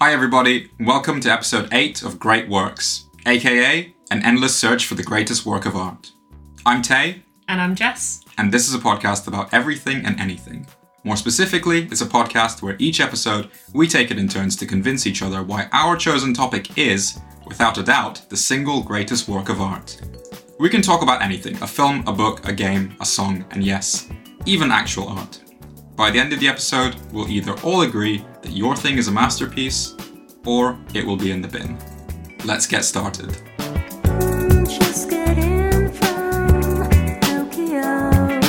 Hi, everybody. Welcome to episode 8 of Great Works, aka an endless search for the greatest work of art. I'm Tay, And I'm Jess. and this is a podcast about everything and anything. More specifically, it's a podcast where each episode we take it in turns to convince each other why our chosen topic is, without a doubt, the single greatest work of art. We can talk about anything a film, a book, a game, a song, and yes, even actual art. By the end of the episode, we'll either all agree that your thing is a masterpiece, or it will be in the bin. Let's get started. Just getting from Tokyo.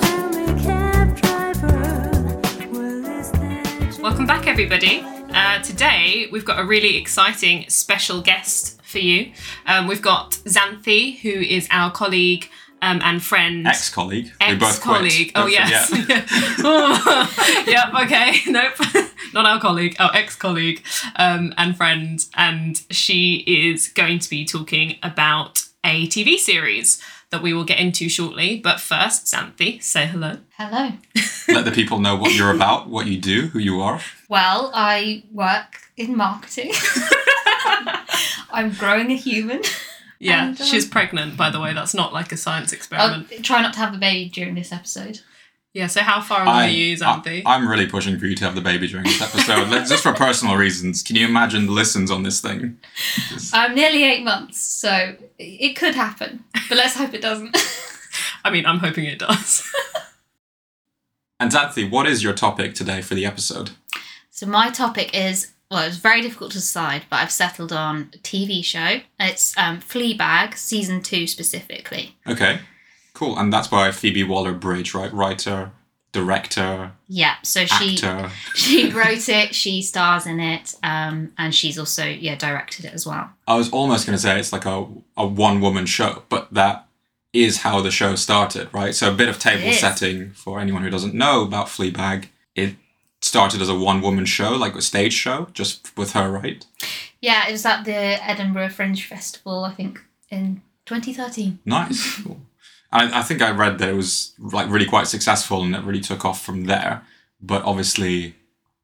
Tell me, cab driver, well, is that Welcome back, everybody. Uh, today, we've got a really exciting special guest for you. Um, we've got Xanthi, who is our colleague um, and friend. Ex colleague. Ex-colleague. Oh Don't yes. forget. oh, yep. Okay. Nope. Not our colleague. Our ex-colleague um, and friend, and she is going to be talking about a TV series that we will get into shortly. But first, Xanthi, say hello. Hello. Let the people know what you're about, what you do, who you are. Well, I work in marketing. I'm growing a human. Yeah, And, um, she's pregnant. By the way, that's not like a science I'll experiment. try not to have the baby during this episode. yeah. So how far along are you, Xanthi? I, am really pushing for you to have the baby during this episode, just for personal reasons. Can you imagine the listens on this thing? Just- I'm nearly eight months, so it could happen. But let's hope it doesn't. I mean, I'm hoping it does. And Xanthi, what is your topic today for the episode? so my topic is well, it was very difficult to decide, but I've settled on a TV show. It's um, Fleabag, season two specifically. Okay, cool. And that's by Phoebe Waller-Bridge, right? Writer, director, Yeah, so she actor. she wrote it, she stars in it, um, and she's also yeah directed it as well. I was almost going to say it's like a, a one woman show, but that is how the show started, right? So a bit of table setting for anyone who doesn't know about Fleabag. Started as a one woman show, like a stage show, just with her, right? Yeah, it was at the Edinburgh Fringe Festival, I think, in 2013. Nice. Cool. I, I think I read that it was like really quite successful and it really took off from there. But obviously,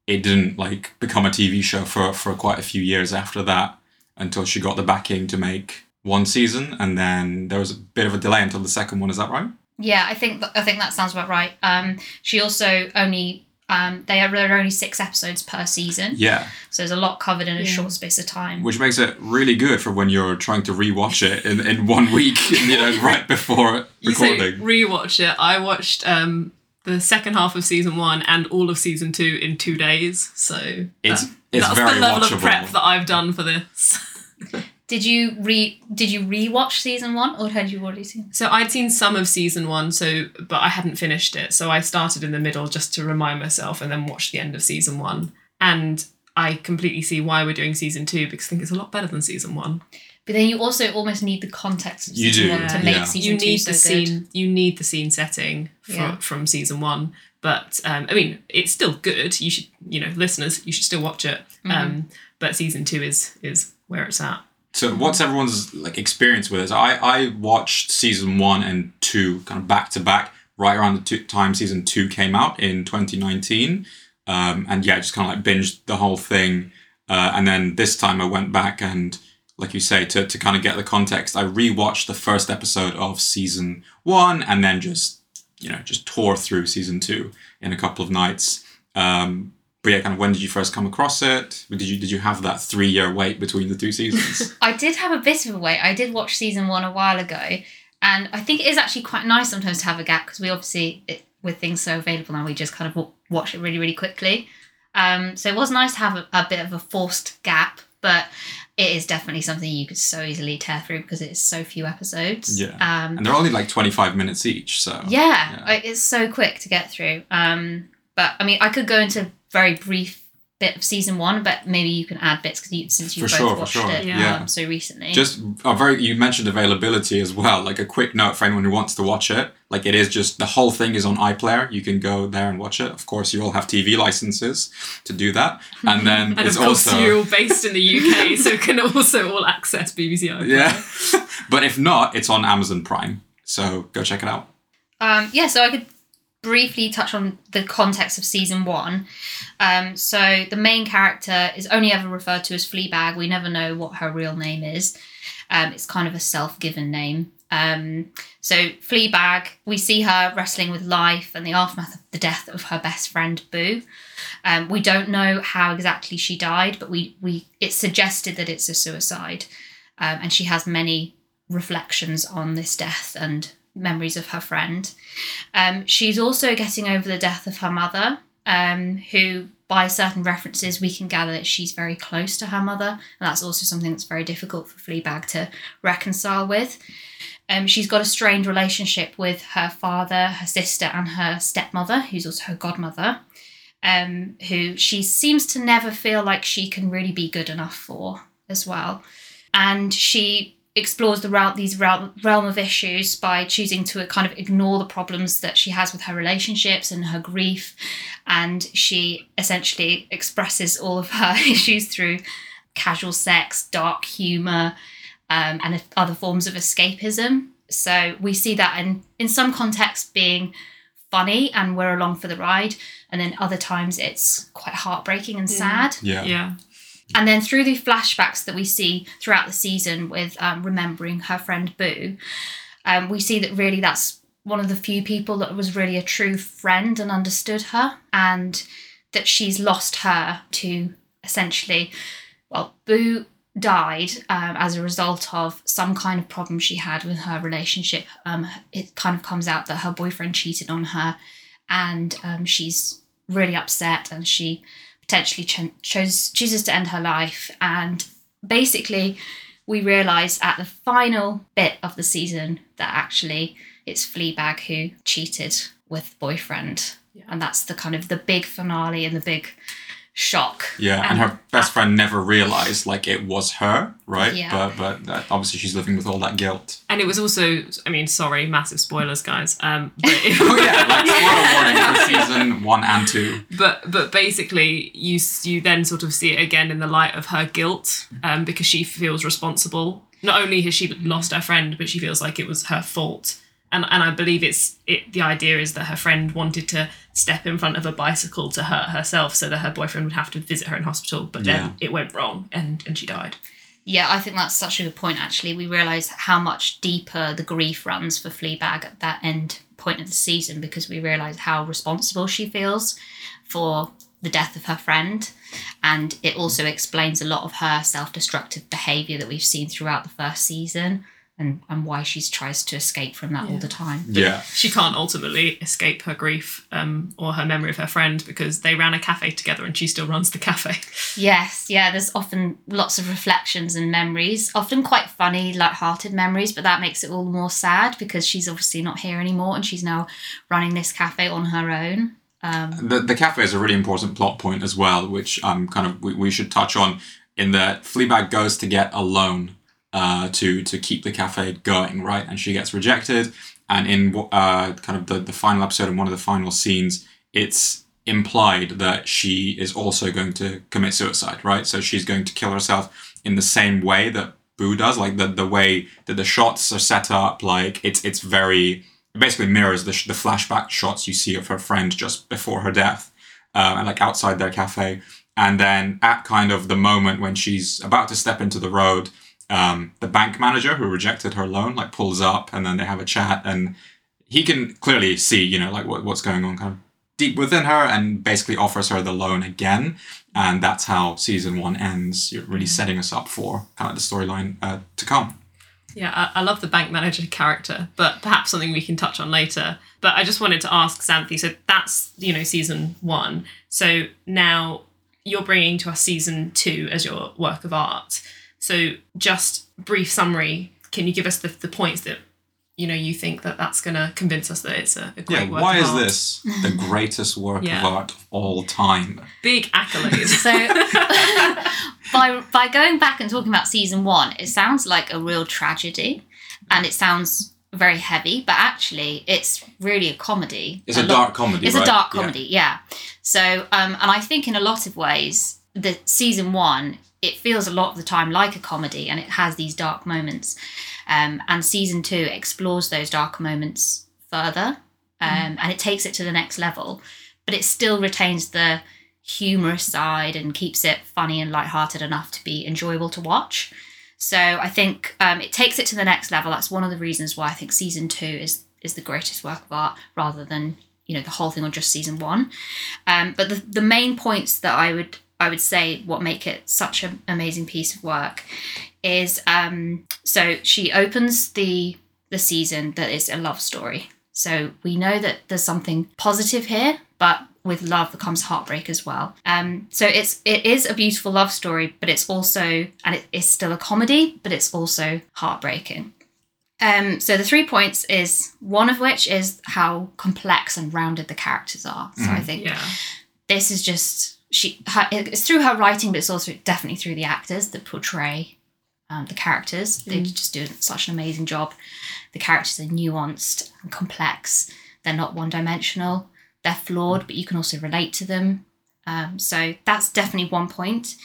it didn't like become a TV show for for quite a few years after that until she got the backing to make one season, and then there was a bit of a delay until the second one. Is that right? Yeah, I think th- I think that sounds about right. Um, she also only um, they are there are only six episodes per season, Yeah, so there's a lot covered in a Yeah. short space of time. which makes it really good for when you're trying to rewatch it in, in one week, you know, right before you say recording. rewatch it. I watched um, the second half of season one and all of season two in two days. So It's- that- it's that's very the level watchable. of prep that I've done for this. Did you re Did you rewatch season one, or had you already seen? So I'd seen some of season one, so but I hadn't finished it. So I started in the middle just to remind myself, and then watched the end of season one. And I completely see why we're doing season two because I think it's a lot better than season one. But then you also almost need the context of You season do, one to yeah. make Yeah. season you two need so the good. scene. You need the scene setting from Yeah. from season one. But um, I mean, it's still good. You should, you know, listeners, you should still watch it. Mm-hmm. Um, but season two is is where it's at. So what's everyone's like experience with this? I I watched season one and two kind of back to back right around the two, time season two came out in 2019, um, and yeah, I just kind of like binged the whole thing, uh, and then this time I went back and like you say to to kind of get the context, I rewatched the first episode of season one and then just you know just tore through season two in a couple of nights. Um, but yeah, kind of when did you first come across it? Did you did you have that three year wait between the two seasons? I did have a bit of a wait. I did watch season one a while ago, and I think it is actually quite nice sometimes to have a gap because we obviously, it, with things so available now, we just kind of watch it really, really quickly. Um, so it was nice to have a, a bit of a forced gap, but it is definitely something you could so easily tear through because it's so few episodes. Yeah. Um, and they're only like 25 minutes each so yeah, Yeah. It's so quick to get through. Um, but I mean, I could go into a very brief bit of season one, but maybe you can add bits because you, since you For both sure, watched sure, it yeah. um, so recently. just a very you mentioned availability as well. Like a quick note for anyone who wants to watch it. Like it is just the whole thing is on iplayer. You can go there and watch it. Of course you all have tv licenses to do that. And then And it's of course, also you're all based in the UK, so can also all access BBC iPlayer. yeah. But if not it's on amazon prime. So go check it out. Um, yeah, so I could briefly touch on the context of season one. Um, so the main character is only ever referred to as Fleabag. We never know what her real name is. Um, it's kind of a self-given name. Um, so Fleabag, we see her wrestling with life and the aftermath of the death of her best friend Boo. Um, we don't know how exactly she died, but we we it's suggested that it's a suicide, um, and she has many reflections on this death and memories of her friend. Um, she's also getting over the death of her mother, um, who, by certain references, we can gather that she's very close to her mother, and that's also something that's very difficult for Fleabag to reconcile with. Um, she's got a strained relationship with her father, her sister, and her stepmother, who's also her godmother, um, who she seems to never feel like she can really be good enough for as well. And she explores the realm, these realm, realm of issues by choosing to kind of ignore the problems that she has with her relationships and her grief. And she essentially expresses all of her issues through casual sex, dark humour, um, and other forms of escapism. So we see that in, in some contexts being funny and we're along for the ride, and then other times it's quite heartbreaking and sad. Yeah. Yeah. And then through the flashbacks that we see throughout the season with um, remembering her friend Boo, um, we see that really that's one of the few people that was really a true friend and understood her, and that she's lost her to essentially, well, Boo died um, as a result of some kind of problem she had with her relationship. Um, it kind of comes out that her boyfriend cheated on her, and um, she's really upset, and she potentially ch- chose chooses to end her life. And basically, we realise at the final bit of the season that actually it's Fleabag who cheated with boyfriend, and that's the kind of the big finale and the big shock. Yeah, and her best friend never realized like it was her, right? Yeah. But but that, obviously she's living with all that guilt. And it was also, I mean, sorry, massive spoilers, guys. Um, but it, Oh yeah, like spoiler warning for season one and two. but but basically, you you then sort of see it again in the light of her guilt, um, because she feels responsible. Not only has she lost her friend, but she feels like it was her fault. And and I believe it's it. The idea is that her friend wanted to step in front of a bicycle to hurt herself, so that her boyfriend would have to visit her in hospital. But then Yeah. it went wrong, and and she died. Yeah, I think that's such a good point. Actually, we realise how much deeper the grief runs for Fleabag at that end point of the season because we realise how responsible she feels for the death of her friend, and it also explains a lot of her self-destructive behaviour that we've seen throughout the first season, and and why she tries to escape from that all the time. Yeah. she can't ultimately escape her grief um, or her memory of her friend because they ran a cafe together and she still runs the cafe. Yes, yeah, there's often lots of reflections and memories, often quite funny, light-hearted memories, but that makes it all the more sad because she's obviously not here anymore and she's now running this cafe on her own. Um, The the cafe is a really important plot point as well, which um kind of we, we should touch on in that Fleabag goes to get a loan uh to to keep the cafe going, right? And she gets rejected. And in uh kind of the, the final episode and one of the final scenes, it's implied that she is also going to commit suicide, right? So she's going to kill herself in the same way that Boo does, like the the way that the shots are set up, like it's it's very it basically mirrors the, the flashback shots you see of her friend just before her death, um, and like outside their cafe. And then at kind of the moment when she's about to step into the road, um, the bank manager who rejected her loan like pulls up, and then they have a chat, and he can clearly see, you know, like what, what's going on kind of deep within her, and basically offers her the loan again. And that's how season one ends. You're really setting us up for kind of the storyline uh, to come. Yeah, I, I love the bank manager character, but perhaps something we can touch on later. But I just wanted to ask Xanthi, so that's, you know, season one. So now you're bringing to us season two as your work of art. So just brief summary, can you give us the, the points that, you know, you think that that's going to convince us that it's a, a great Yeah, work why of is art? this the greatest work Yeah. of art of all time? Big accolade. so by by going back and talking about season one, it sounds like a real tragedy, and it sounds very heavy, but actually, it's really a comedy. It's a, lot- dark comedy. It's right? a dark Yeah. comedy, yeah. So, um, and I think in a lot of ways, the season one it feels a lot of the time like a comedy, and it has these dark moments. Um, and season two explores those dark moments further. um, and it takes it to the next level, but it still retains the humorous side and keeps it funny and lighthearted enough to be enjoyable to watch. So I think um, it takes it to the next level. That's one of the reasons why I think season two is is the greatest work of art, rather than you know the whole thing on just season one. Um, but the, the main points that I would I would say what make it such an amazing piece of work is um, so she opens the the season that is a love story. So we know that there's something positive here, but with love comes heartbreak as well. Um, so it's it is a beautiful love story, but it's also and it is still a comedy, but it's also heartbreaking. Um, so the three points is one of which is how complex and rounded the characters are. So I think Yeah. this is just she her, it's through her writing but it's also definitely through the actors that portray um, the characters. They just do such an amazing job. The characters are nuanced and complex. They're not one-dimensional. They're flawed but you can also relate to them. Um, so that's definitely one point.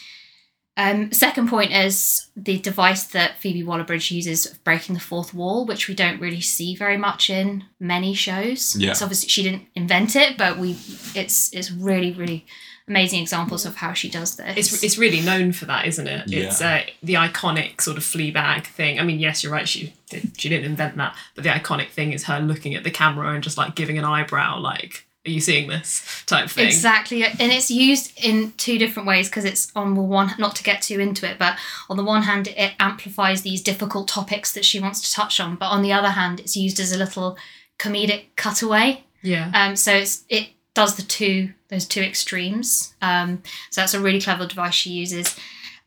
Um, second point is the device that Phoebe Waller-Bridge uses of breaking the fourth wall, which we don't really see very much in many shows. Yeah. It's obviously she didn't invent it, but we it's it's really really amazing examples of how she does this. It's, it's really known for that, isn't it? Yeah. It's uh, the iconic sort of Fleabag thing. I mean, yes, you're right. She did, she didn't invent that, but the iconic thing is her looking at the camera and just like giving an eyebrow, like, "Are you seeing this?" type thing. Exactly, and it's used in two different ways because it's on the one not to get too into it, but on the one hand it amplifies these difficult topics that she wants to touch on, but on the other hand it's used as a little comedic cutaway. Yeah. Um, so it's it does the two those two extremes. Um, so that's a really clever device she uses.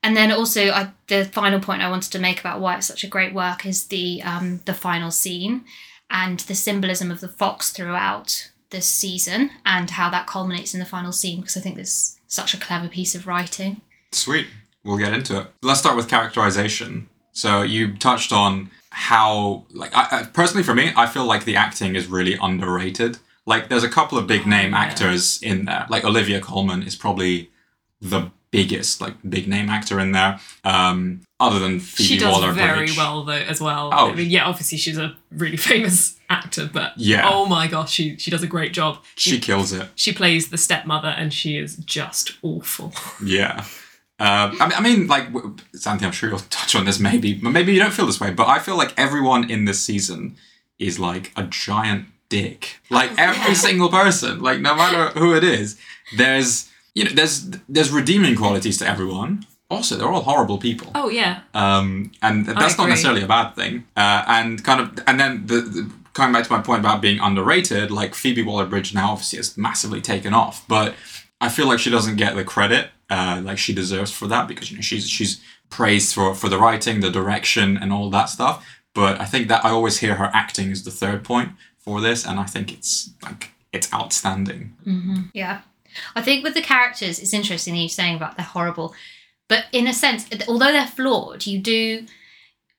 And then also, I, the final point I wanted to make about why it's such a great work is the um, the final scene and the symbolism of the fox throughout this season and how that culminates in the final scene because I think there's such a clever piece of writing. Sweet. We'll get into it. Let's start with characterization. So you touched on how, like, I, personally for me, I feel like the acting is really underrated. Like, there's a couple of big name actors in there. Like Olivia Colman is probably the biggest, like, big name actor in there. Um, other than Phoebe she does very well though as well. Oh. I mean, yeah, obviously she's a really famous actor, but Yeah. oh my gosh, she she does a great job. She kills it. she plays the stepmother, and she is just awful. Yeah. Um, I, mean, I mean, like, Xanthi, I'm sure you'll touch on this maybe, but maybe you don't feel this way, but I feel like everyone in this season is like a giant dick. Like, every single person, like, no matter who it is, there's, you know, there's, there's redeeming qualities to everyone. Also, they're all horrible people. Oh yeah, Um, and that's not necessarily a bad thing. Uh, and kind of, and then the, the coming back to my point about being underrated, like Phoebe Waller-Bridge now obviously has massively taken off, but I feel like she doesn't get the credit uh, like she deserves for that because you know she's she's praised for for the writing, the direction, and all that stuff. But I think that I always hear her acting is the third point for this, and I think it's like it's outstanding. Yeah. I think with the characters, it's interesting you're saying about they're horrible. But in a sense, although they're flawed, you do,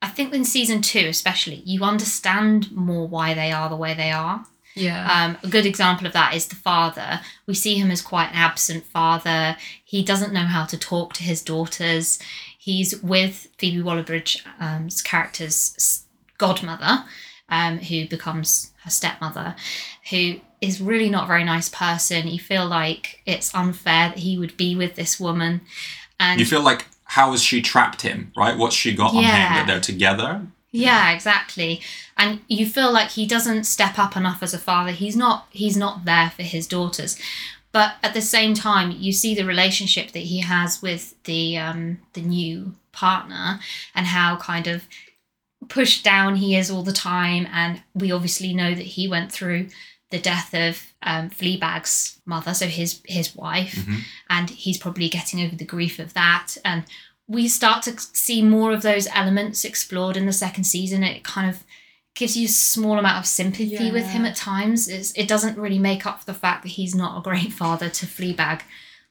I think in season two especially, you understand more why they are the way they are. yeah. Um, a good example of that is the father. We see him as quite an absent father. He doesn't know how to talk to his daughters. He's with Phoebe Waller-Bridge's um, character's godmother, um, who becomes her stepmother, who is really not a very nice person. You feel like it's unfair that he would be with this woman. And You feel like how has she trapped him? Right? What's she got on him that they're together? Yeah, exactly. And you feel like he doesn't step up enough as a father. He's not he's not there for his daughters. But at the same time, you see the relationship that he has with the um, the new partner and how kind of pushed down he is all the time. And we obviously know that he went through the death of um, Fleabag's mother, so his his wife, Mhm. and he's probably getting over the grief of that. And we start to see more of those elements explored in the second season. It kind of gives you a small amount of sympathy with him at times. It's, it doesn't really make up for the fact that he's not a great father to Fleabag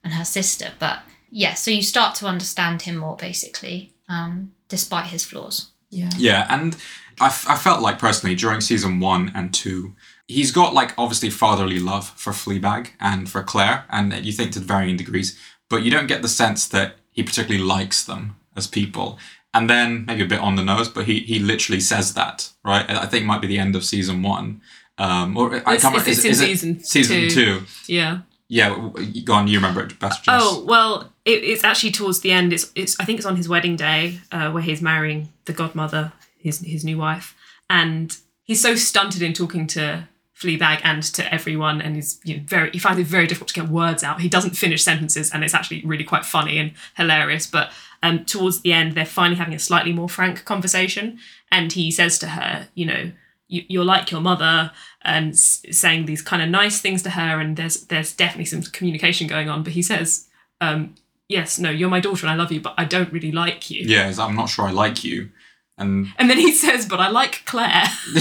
and her sister. But yeah, so you start to understand him more basically, um, despite his flaws. Yeah. Yeah, and I, f- I felt like personally during season one and two, he's got like obviously fatherly love for Fleabag and for Claire, and you think to varying degrees, but you don't get the sense that he particularly likes them as people. And then maybe a bit on the nose, but he he literally says that right. I think it might be the end of season one, Um, or I It's- can't remember. Is, is season season two. two? Yeah. Yeah, go on. You remember it best, Jess. Oh well, it, it's actually towards the end. It's it's I think it's on his wedding day uh, where he's marrying the godmother, his his new wife, and he's so stunted in talking to Fleabag and to everyone, and he's you know, very he finds it very difficult to get words out. He doesn't finish sentences, and it's actually really quite funny and hilarious. But um, towards the end, they're finally having a slightly more frank conversation, and he says to her, you know. You, you're like your mother, and s- saying these kind of nice things to her, and there's there's definitely some communication going on. But he says, um, yes, no, you're my daughter and I love you, but I don't really like you. Yeah, I'm not sure I like you, and And then he says, but I like Claire,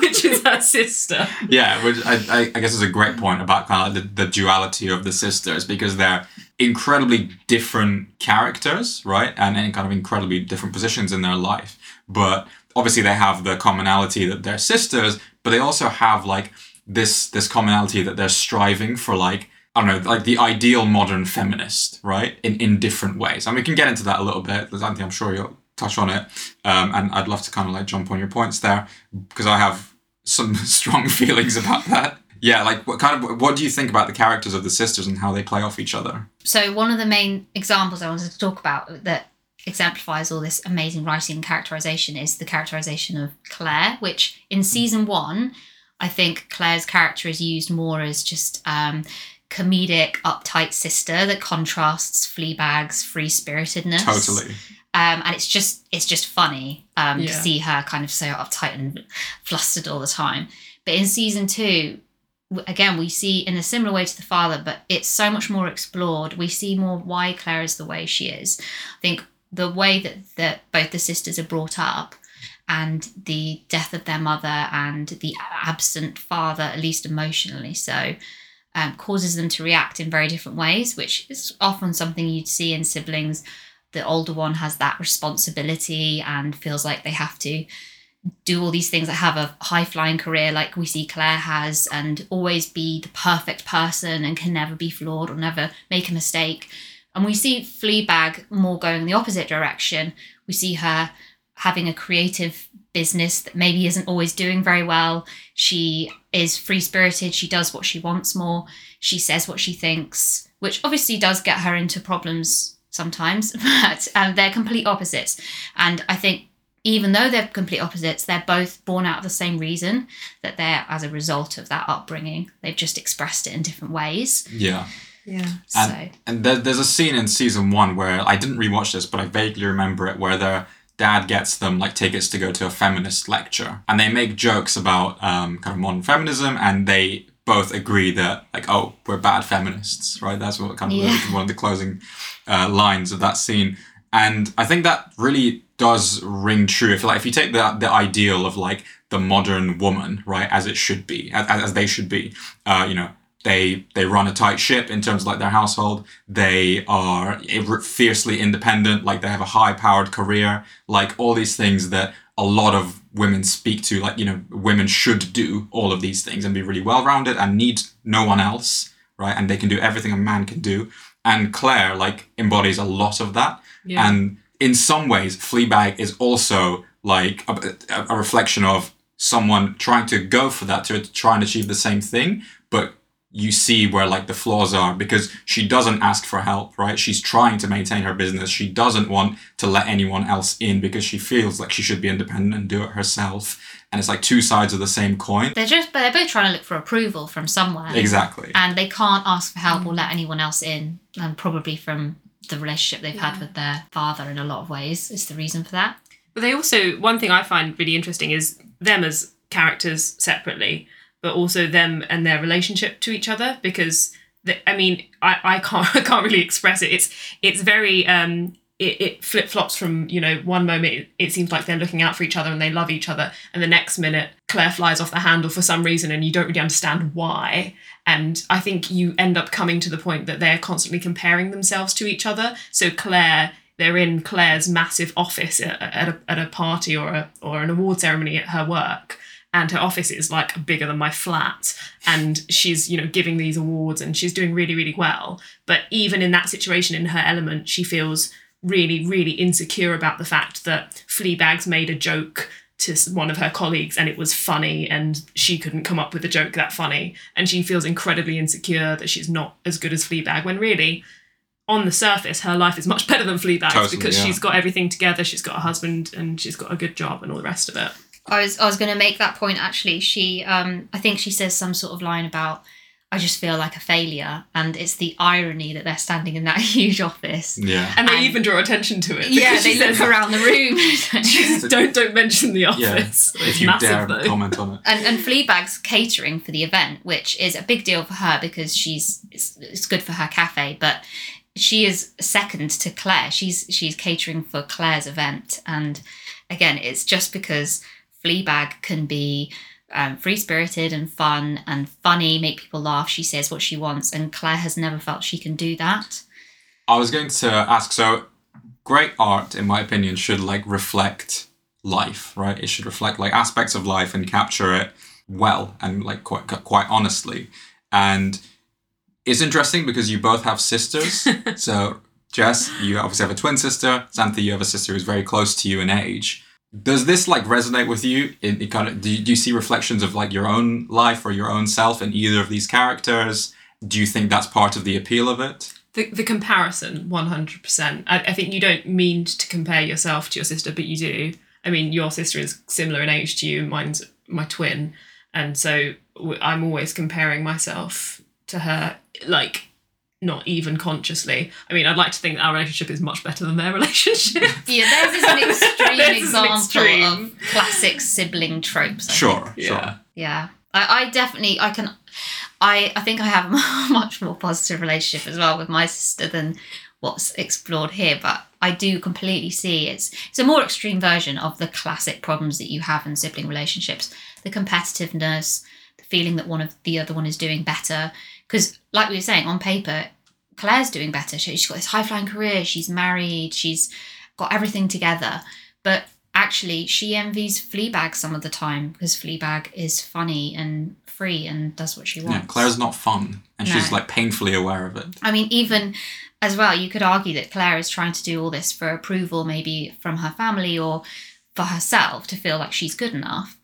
which is her sister. yeah, which I, I, I guess is a great point about kind of like the, the duality of the sisters because they're incredibly different characters, right, and in kind of incredibly different positions in their life, but obviously they have the commonality that they're sisters, but they also have like this this commonality that they're striving for like I don't know, like the ideal modern feminist, right? In in different ways. And we can get into that a little bit. Xanthi, I'm sure you'll touch on it. Um, and I'd love to kind of like jump on your points there because I have some strong feelings about that. Yeah, like what kind of what do you think about the characters of the sisters and how they play off each other? So one of the main examples I wanted to talk about that exemplifies all this amazing writing and characterization is the characterization of Claire, which in season one, I think Claire's character is used more as just um, comedic, uptight sister that contrasts Fleabag's free spiritedness. Totally. Um, and it's just it's just funny um, to see her kind of so uptight and flustered all the time. But in season two, again we see in a similar way to the father, but it's so much more explored. We see more why Claire is the way she is. I think the way that that both the sisters are brought up and the death of their mother and the absent father, at least emotionally so, um, causes them to react in very different ways, which is often something you'd see in siblings. The older one has that responsibility and feels like they have to do all these things that have a high flying career, like we see Claire has, and always be the perfect person and can never be flawed or never make a mistake. And we see Fleabag more going in the opposite direction. We see her having a creative business that maybe isn't always doing very well. She is free spirited. She does what she wants more. She says what she thinks, which obviously does get her into problems sometimes, but um, they're complete opposites. And I think even though they're complete opposites, they're both born out of the same reason that they're as a result of that upbringing. They've just expressed it in different ways. Yeah. Yeah. So And, and there, there's a scene in season one where I didn't rewatch this, but I vaguely remember it, where their dad gets them like tickets to go to a feminist lecture, and they make jokes about um, kind of modern feminism, and they both agree that like, oh, we're bad feminists, right? That's what kind of Yeah. the, one of the closing uh, lines of that scene, and I think that really does ring true. If like if you take the the ideal of like the modern woman, right, as it should be, as, as they should be, uh, you know, they they run a tight ship in terms of like their household. They are fiercely independent, like they have a high powered career, like all these things that a lot of women speak to. Like you know, women should do all of these things and be really well rounded and need no one else, right? And they can do everything a man can do. And Claire like embodies a lot of that. Yeah. And in some ways, Fleabag is also like a, a- a reflection of someone trying to go for that to try and achieve the same thing, but you see where like the flaws are because she doesn't ask for help, right? She's trying to maintain her business. She doesn't want to let anyone else in because she feels like she should be independent and do it herself. And it's like two sides of the same coin. they're just, but they're both trying to look for approval from somewhere. Exactly. And they can't ask for help or mm. let anyone else in. And probably from the relationship they've had with their father in a lot of ways is the reason for that. But they also one thing I find really interesting is them as characters separately, but also them and their relationship to each other because the, I mean I, I can't I can't really express it. It's it's very um it, it flip flops from you know one moment it, it seems like they're looking out for each other and they love each other and the next minute Claire flies off the handle for some reason and you don't really understand why. And I think you end up coming to the point that they're constantly comparing themselves to each other. So Claire they're in Claire's massive office at, at, a, at a party or a, or an award ceremony at her work and her office is like bigger than my flat. And she's you know giving these awards and she's doing really really well. But even in that situation in her element she feels really really insecure about the fact that Fleabag's made a joke to one of her colleagues and it was funny and she couldn't come up with a joke that funny. And she feels incredibly insecure that she's not as good as Fleabag when really on the surface her life is much better than Fleabag's Totally, because yeah. she's got everything together. She's got a husband and she's got a good job and all the rest of it I was I was going to make that point actually. She um I think she says some sort of line about I just feel like a failure, and it's the irony that they're standing in that huge office. Yeah. and they And- even draw attention to it Yeah, they look says, around the room. don't don't mention the office. Yeah. If you massive dare though comment on it. and and Fleabag's catering for the event, which is a big deal for her because she's it's, it's good for her cafe, but she is second to Claire. She's she's catering for Claire's event, and again, it's just because Fleabag can be um, free spirited and fun and funny, make people laugh. She says what she wants, and Claire has never felt she can do that. I was going to ask so great art in my opinion should like reflect life, right? It should reflect like aspects of life and capture it well and like quite quite honestly. And it's interesting because you both have sisters. so Jess, you obviously have a twin sister. Xanthi, you have a sister who's very close to you in age. Does this like resonate with you? In, in kind of, do, you, do you see reflections of like your own life or your own self in either of these characters? Do you think that's part of the appeal of it? the, the comparison 100% I, I think you don't mean to compare yourself to your sister but you do i mean your sister is similar in age to you mine's my twin and so i'm always comparing myself to her like not even consciously i mean i'd like to think that our relationship is much better than their relationship Yeah, theirs is an extreme Theirs is an example extreme. of classic sibling tropes. I Sure, Yeah. sure. Yeah, I, I definitely I can, I I think I have a much more positive relationship as well with my sister than what's explored here. But I do completely see it's it's a more extreme version of the classic problems that you have in sibling relationships: the competitiveness, the feeling that one of the other one is doing better. Because, like we were saying, on paper, Claire's doing better. She- She's got this high flying career. She's married. She's got everything together. But actually, she envies Fleabag some of the time because Fleabag is funny and free and does what she wants. Yeah, Claire's not fun, and she's like painfully aware of it. I mean, even as well, you could argue that Claire is trying to do all this for approval, maybe from her family or for herself to feel like she's good enough.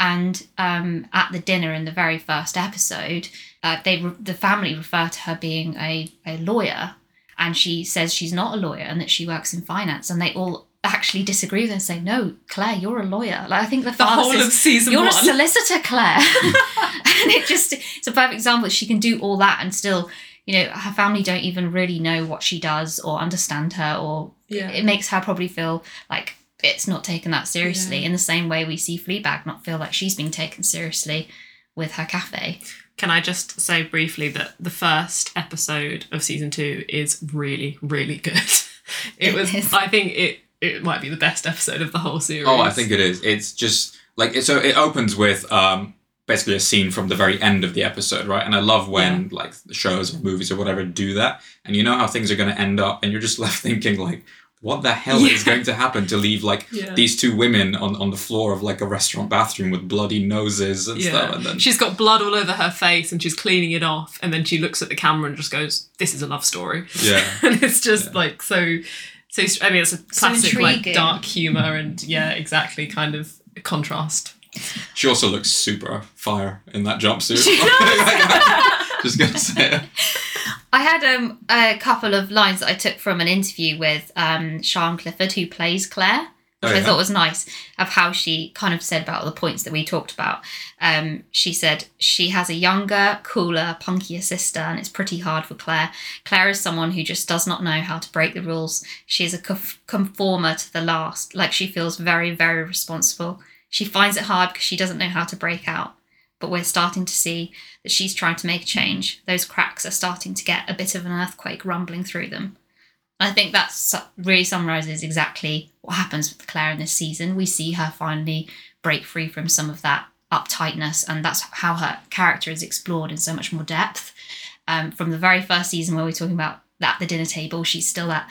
And um, at the dinner in the very first episode, uh, they the family refer to her being a, a lawyer, and she says she's not a lawyer and that she works in finance, and they all actually disagree with her and say, "No, Claire, you're a lawyer." Like I think the, the whole says, of season you're one a solicitor, Claire. and it just it's a perfect example. She can do all that and still, you know, her family don't even really know what she does or understand her, or Yeah. it makes her probably feel like it's not taken that seriously. Yeah. In the same way, we see Fleabag not feel like she's being taken seriously with her cafe. Can I just say briefly that the first episode of season two is really, really good. It, It was. is. I think it. It might be the best episode of the whole series. Oh, I think it is. It's just like it, so. It opens with um, basically a scene from the very end of the episode, right? And I love when like shows or movies or whatever do that, and you know how things are going to end up, and you're just left thinking like, what the hell is going to happen to leave like Yeah. these two women on on the floor of like a restaurant bathroom with bloody noses and stuff, and then She's got blood all over her face and she's cleaning it off, and then she looks at the camera and just goes, "This is a love story." yeah. and it's just like so. So I mean, it's a classic like dark humor and yeah, exactly kind of contrast. She also looks super fire in that jumpsuit. She Just gonna say it. I had um, a couple of lines that I took from an interview with um, Sian Clifford, who plays Claire, which Oh, I thought was nice, of how she kind of said about all the points that we talked about. Um, she said she has a younger, cooler, punkier sister, and it's pretty hard for Claire. Claire is someone who just does not know how to break the rules. She is a conformer to the last, like she feels very, very responsible. She finds it hard because she doesn't know how to break out but we're starting to see that she's trying to make a change. Those cracks are starting to get a bit of an earthquake rumbling through them. I think that really summarizes exactly what happens with Claire in this season. We see her finally break free from some of that uptightness, and that's how her character is explored in so much more depth. Um, from the very first season, where we're talking about at the dinner table, she's still that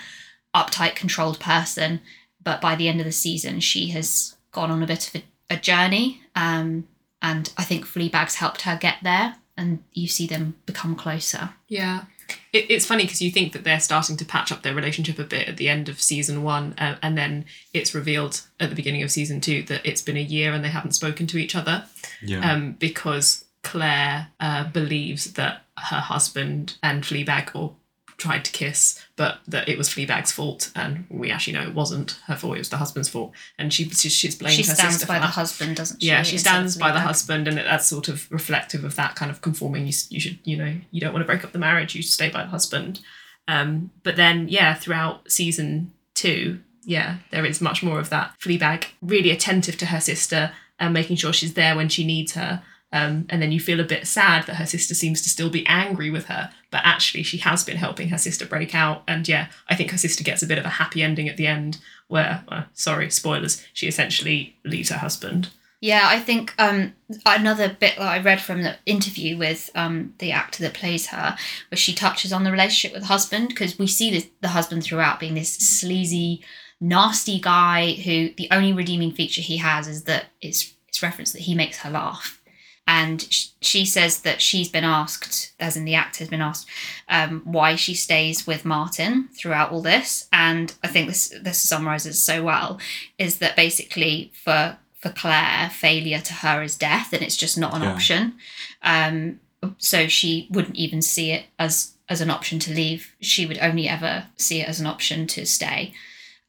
uptight, controlled person, but by the end of the season, she has gone on a bit of a, a journey. Um, and I think Fleabag's helped her get there, and you see them become closer. Yeah. it, it's funny because you think that they're starting to patch up their relationship a bit at the end of season one, uh, and then it's revealed at the beginning of season two that it's been a year and they haven't spoken to each other Yeah. um, because Claire uh, believes that her husband and Fleabag all tried to kiss, but that it was Fleabag's fault, and we actually know it wasn't her fault; it was the husband's fault, and she she- she's blamed She her stands by for the that. husband, doesn't she? Yeah, she stands by the husband, and that's sort of reflective of that kind of conforming. You, you should, you know, you don't want to break up the marriage. You should stay by the husband. Um, but then, yeah, throughout season two, yeah, there is much more of that. Fleabag really attentive to her sister and making sure she's there when she needs her. Um, and then you feel a bit sad that her sister seems to still be angry with her, but actually she has been helping her sister break out. And yeah, I think her sister gets a bit of a happy ending at the end, where, uh, sorry, spoilers, she essentially leaves her husband. Yeah, I think um, another bit that I read from the interview with um, the actor that plays her, where she touches on the relationship with the husband, because we see this, the husband throughout being this sleazy, nasty guy who the only redeeming feature he has is that it's it's referenced that he makes her laugh. And sh- she says that she's been asked, as in the actor has been asked, um, why she stays with Martin throughout all this. And I think this this summarizes so well is that basically for for Claire, failure to her is death, and it's just not an Yeah. option. Um, so she wouldn't even see it as as an option to leave. She would only ever see it as an option to stay.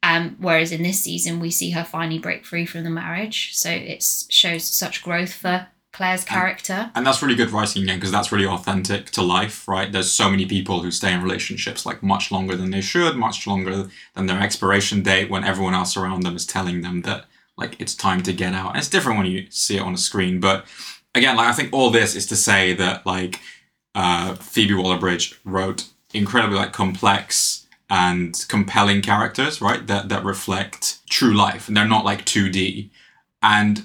Um, whereas in this season, we see her finally break free from the marriage. So it shows such growth for Claire's character. And that's really good writing again because that's really authentic to life, right? There's so many people who stay in relationships like much longer than they should, much longer than their expiration date when everyone else around them is telling them that like it's time to get out. And it's different when you see it on a screen. But again, like I think all this is to say that like uh, Phoebe Waller-Bridge wrote incredibly like complex and compelling characters, right? That that reflect true life, and they're not like 2D. And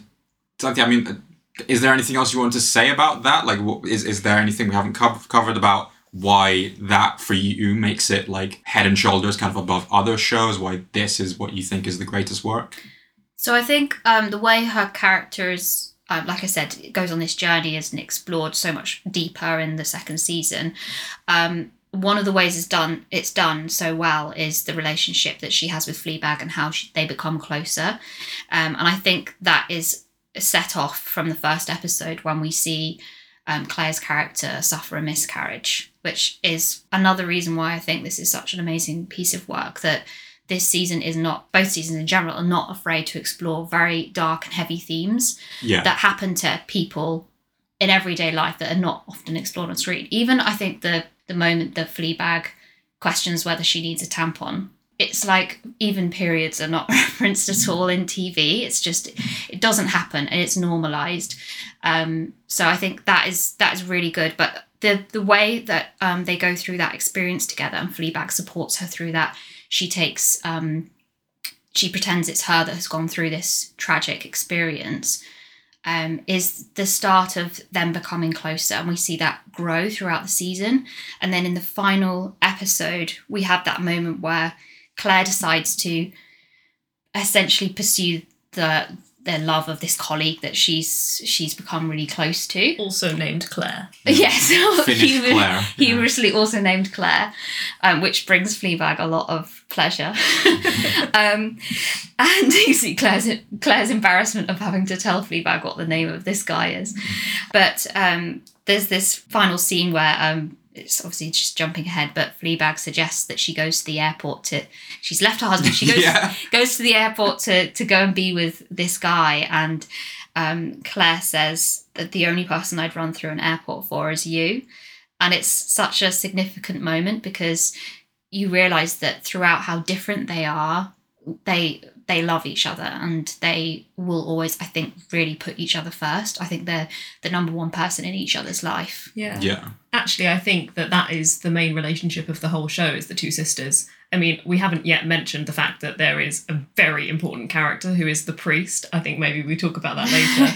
Xanthi, I mean, is there anything else you want to say about that? Like, what, is is there anything we haven't co- covered about why that for you makes it like head and shoulders kind of above other shows? Why this is what you think is the greatest work? So I think um, the way her character is, um, like I said, goes on this journey isn't explored so much deeper in the second season. Um, one of the ways it's done, it's done so well, is the relationship that she has with Fleabag and how she, they become closer. Um, and I think that is set off from the first episode when we see um, Claire's character suffer a miscarriage, which is another reason why I think this is such an amazing piece of work that this season is not, both seasons in general, are not afraid to explore very dark and heavy themes Yeah, that happen to people in everyday life that are not often explored on screen. Even I think the the moment the Fleabag questions whether she needs a tampon, it's like even periods are not referenced at all in TV. It's just it doesn't happen and it's normalized. Um, so I think that is that is really good. But the the way that um, they go through that experience together and Fleabag supports her through that. She takes um, she pretends it's her that has gone through this tragic experience um, is the start of them becoming closer and we see that grow throughout the season and then in the final episode we have that moment where claire decides to essentially pursue the their love of this colleague that she's she's become really close to Also named Claire. Yes, Finnish humour- Claire, yeah. humorously also named Claire, um, which brings Fleabag a lot of pleasure. um, and you see Claire's Claire's embarrassment of having to tell Fleabag what the name of this guy is. But um, there's this final scene where um, it's obviously just jumping ahead, but Fleabag suggests that she goes to the airport to. She's left her husband. She goes Yeah. goes to the airport to to go and be with this guy and. Um, Claire says that the only person I'd run through an airport for is you. And it's such a significant moment because you realize that throughout how different they are, they they love each other and they will always, I think, really put each other first. I think they're the number one person in each other's life. Yeah. yeah, Actually, I think that that is the main relationship of the whole show is the two sisters. I mean, we haven't yet mentioned the fact that there is a very important character who is the priest. I think maybe we talk about that later.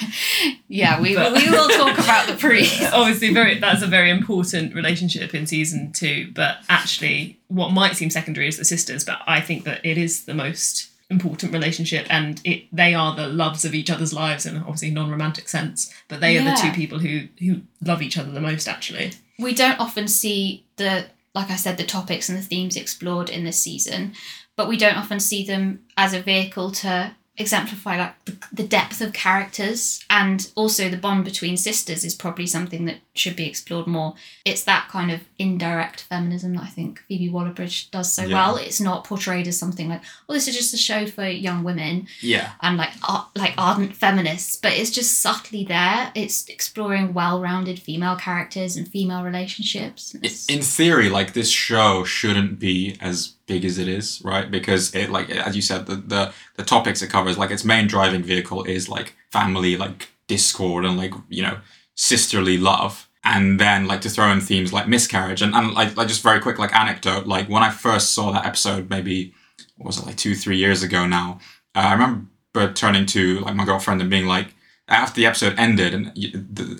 Yeah, we, But- we will talk about the priest. Obviously, very that's a very important relationship in season two. But actually, what might seem secondary is the sisters. But I think that it is the most important relationship, and it they are the loves of each other's lives in obviously non-romantic sense. But they are the two people who who love each other the most. Actually, we don't often see the like I said, the topics and the themes explored in this season, but we don't often see them as a vehicle to exemplify like the, the depth of characters and also the bond between sisters is probably something that should be explored more it's that kind of indirect feminism that i think phoebe waller-bridge does so Yeah. well it's not portrayed as something like oh this is just a show for young women Yeah. and like ar- like ardent feminists, but it's just subtly there. It's exploring well-rounded female characters and female relationships. It's- in theory, like this show shouldn't be as big as it is, right? Because it, like as you said, the the, the topics it covers, like its main driving vehicle is like family, like discord, and like you know sisterly love. And then like to throw in themes like miscarriage and, and like, like just very quick like anecdote like when I first saw that episode maybe what was it like two three years ago now uh, I remember turning to like my girlfriend and being like after the episode ended and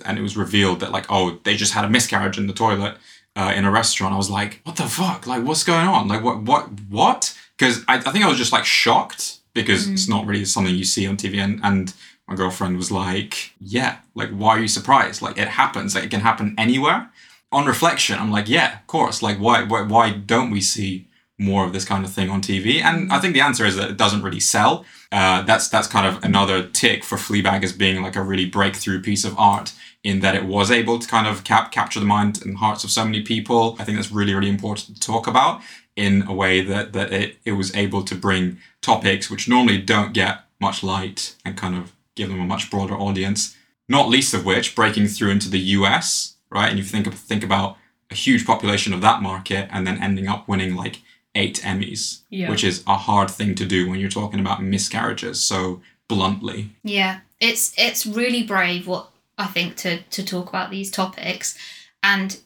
and it was revealed that like oh they just had a miscarriage in the toilet uh, in a restaurant I was like what the fuck? Like what's going on? Like what what what? Because I, I think I was just like shocked because it's not really something you see on TV and and my girlfriend was like yeah like why are you surprised? Like it happens. Like it can happen anywhere. On reflection I'm like yeah of course. Like why why, why don't we see more of this kind of thing on TV and I think the answer is that it doesn't really sell uh, that's that's kind of another tick for Fleabag as being like a really breakthrough piece of art in that it was able to kind of cap- capture the mind and hearts of so many people. I think that's really really important to talk about in a way that that it, it was able to bring topics which normally don't get much light and kind of give them a much broader audience. Not least of which breaking through into the US, right? And you think think about a huge population of that market and then ending up winning like eight Emmys, Yeah. which is a hard thing to do when you're talking about miscarriages so bluntly. yeah, it's it's really brave what I think to to talk about these topics, and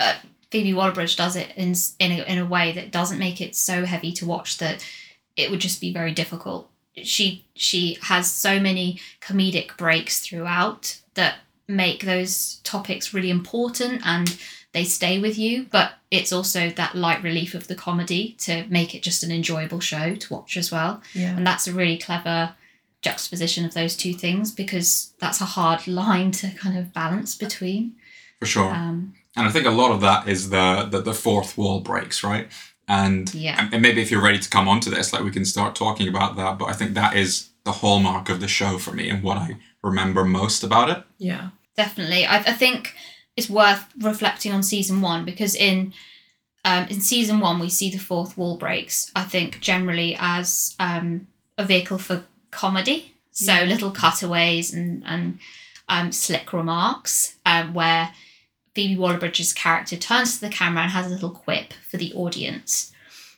uh, Phoebe Waller-Bridge does it in in a, in a way that doesn't make it so heavy to watch that it would just be very difficult. She she has so many comedic breaks throughout that make those topics really important and they stay with you but it's also that light relief of the comedy to make it just an enjoyable show to watch as well Yeah. and that's a really clever juxtaposition of those two things because that's a hard line to kind of balance between For sure. um, And I think a lot of that is the the, the fourth wall breaks, right? And Yeah. and maybe if you're ready to come onto this, like we can start talking about that. But I think that is the hallmark of the show for me and what I remember most about it. Yeah. definitely I, I think it's worth reflecting on season one because in um, in season one we see the fourth wall breaks i think generally as um, a vehicle for comedy so Yeah. little cutaways and and um, slick remarks um, where phoebe waller-bridge's character turns to the camera and has a little quip for the audience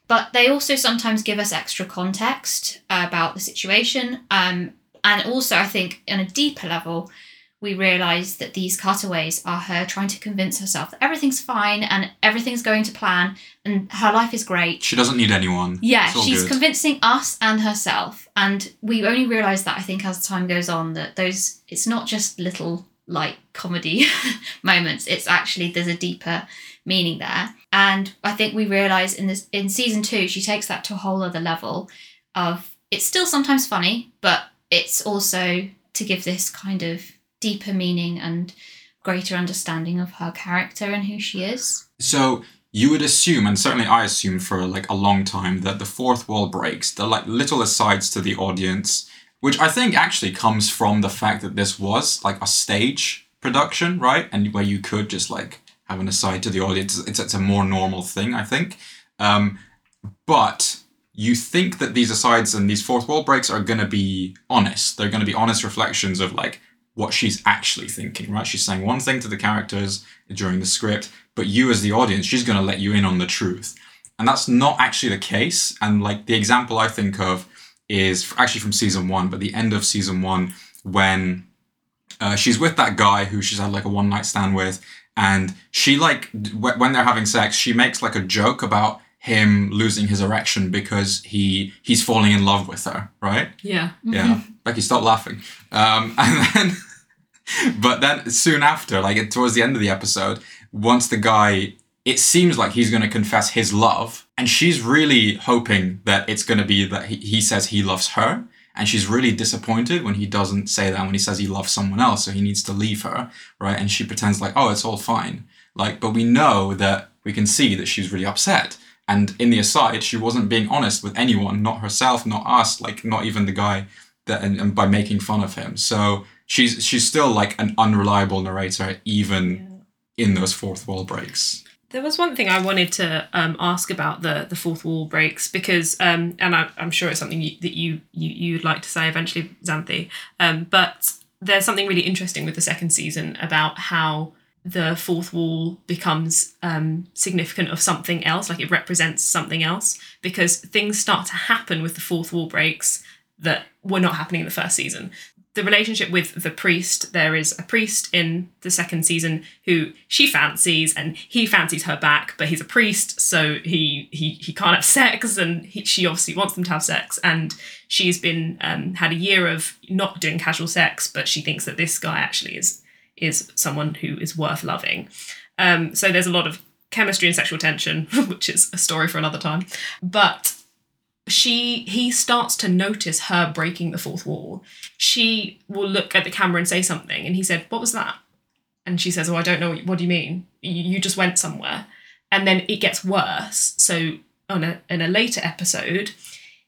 but they also sometimes give us extra context about the situation um, and also i think on a deeper level we realise that these cutaways are her trying to convince herself that everything's fine and everything's going to plan and her life is great. She doesn't need anyone. Yeah, she's good. convincing us and herself. And we only realise that I think as time goes on that those it's not just little like comedy moments. It's actually there's a deeper meaning there. And I think we realise in this in season two, she takes that to a whole other level of it's still sometimes funny, but it's also to give this kind of deeper meaning and greater understanding of her character and who she is. So you would assume, and certainly I assumed for like a long time, that the fourth wall breaks, the like little asides to the audience, which I think actually comes from the fact that this was like a stage production, right? And where you could just like have an aside to the audience. It's, it's a more normal thing, I think. Um, but you think that these asides and these fourth wall breaks are going to be honest. They're going to be honest reflections of like what she's actually thinking, right? She's saying one thing to the characters during the script, but you as the audience, she's going to let you in on the truth. And that's not actually the case. And like the example I think of is actually from season one, but the end of season one when uh, she's with that guy who she's had like a one night stand with, and she like wh- when they're having sex, she makes like a joke about him losing his erection because he he's falling in love with her, right? Yeah. Yeah, Becky, stop laughing. Um, and then, but then soon after, like towards the end of the episode, once the guy, it seems like he's going to confess his love, and she's really hoping that it's going to be that he, he says he loves her, and she's really disappointed when he doesn't say that when he says he loves someone else, so he needs to leave her, right? And she pretends like, oh, it's all fine, like, but we know that we can see that she's really upset. And in the aside, she wasn't being honest with anyone, not herself, not us, like not even the guy that and, and by making fun of him. So she's she's still like an unreliable narrator even in those fourth wall breaks. There was one thing I wanted to um, ask about the the fourth wall breaks because, um, and I, I'm sure it's something you, that you, you you'd like to say eventually, Xanthi. Um, but there's something really interesting with the second season about how the fourth wall becomes um, significant of something else, like it represents something else, because things start to happen with the fourth wall breaks that were not happening in the first season. The relationship with the priest, there is a priest in the second season who she fancies and he fancies her back, but he's a priest, so he he, he can't have sex and he, she obviously wants them to have sex and she's been um, had a year of not doing casual sex, but she thinks that this guy actually is is someone who is worth loving. Um, so there's a lot of chemistry and sexual tension, which is a story for another time. But she he starts to notice her breaking the fourth wall. She will look at the camera and say something, and he said, "What was that?" And she says, "Oh, I don't know. What do you mean? You, just went somewhere." And then it gets worse. So on a in a later episode,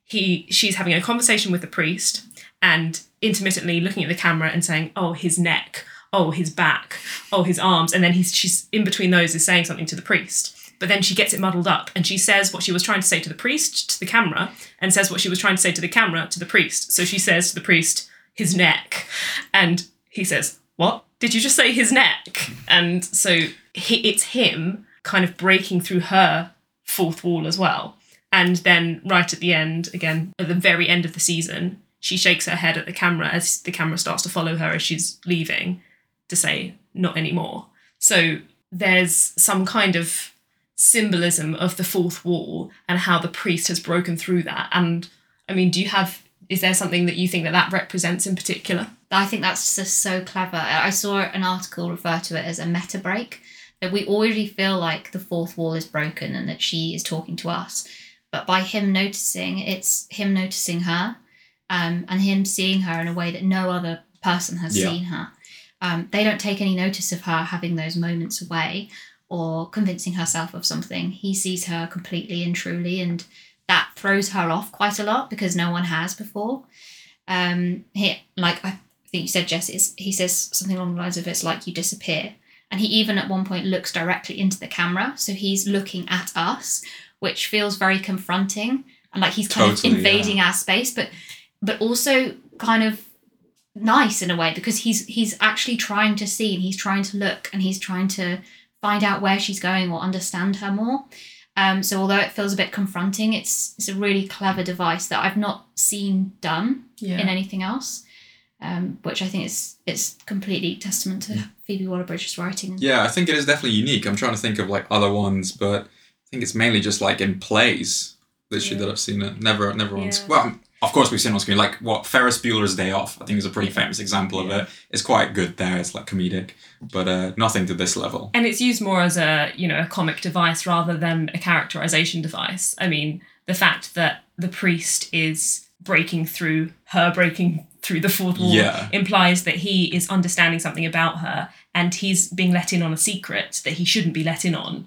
he she's having a conversation with the priest and intermittently looking at the camera and saying, "Oh, his neck." Oh, his back. Oh, his arms. And then he's she's in between those is saying something to the priest but then she gets it muddled up and she says what she was trying to say to the priest to the camera and says what she was trying to say to the camera to the priest. So she says to the priest, his neck. And he says, What? Did you just say his neck? And so it's him kind of breaking through her fourth wall as well. And then right at the end, again, at the very end of the season, she shakes her head at the camera as the camera starts to follow her as she's leaving to say, Not anymore. So there's some kind of symbolism of the fourth wall and how the priest has broken through that and i mean do you have is there something that you think that that represents in particular I think that's just so clever. I saw an article refer to it as a meta break, that we already feel like the fourth wall is broken and that she is talking to us. But by him noticing, it's him noticing her um, and him seeing her in a way that no other person has Yeah. seen her. Um, they don't take any notice of her having those moments away or convincing herself of something. He sees her completely and truly, and that throws her off quite a lot because no one has before. Um, he like I think you said, Jess. He says something along the lines of "It's like you disappear," and he even at one point looks directly into the camera, so he's looking at us, which feels very confronting and like he's kind Totally, of invading our space, but but also kind of nice in a way because he's he's actually trying to see and he's trying to look and he's trying to find out where she's going or understand her more. Um, so although it feels a bit confronting, it's it's a really clever device that I've not seen done yeah in anything else, um, which I think is it's completely testament to Phoebe Waller-Bridge's writing. Yeah, I think it is definitely unique. I'm trying to think of like other ones, but I think it's mainly just like in plays literally Yeah. that I've seen it. Never, never once. Well, of course we've seen on screen. Like what Ferris Bueller's Day Off. I think is a pretty famous example of it. It's quite good there. It's like comedic, but uh, nothing to this level. and it's used more as a you know a comic device rather than a characterization device i mean the fact that the priest is breaking through her breaking through the fourth wall Yeah. implies that he is understanding something about her and he's being let in on a secret that he shouldn't be let in on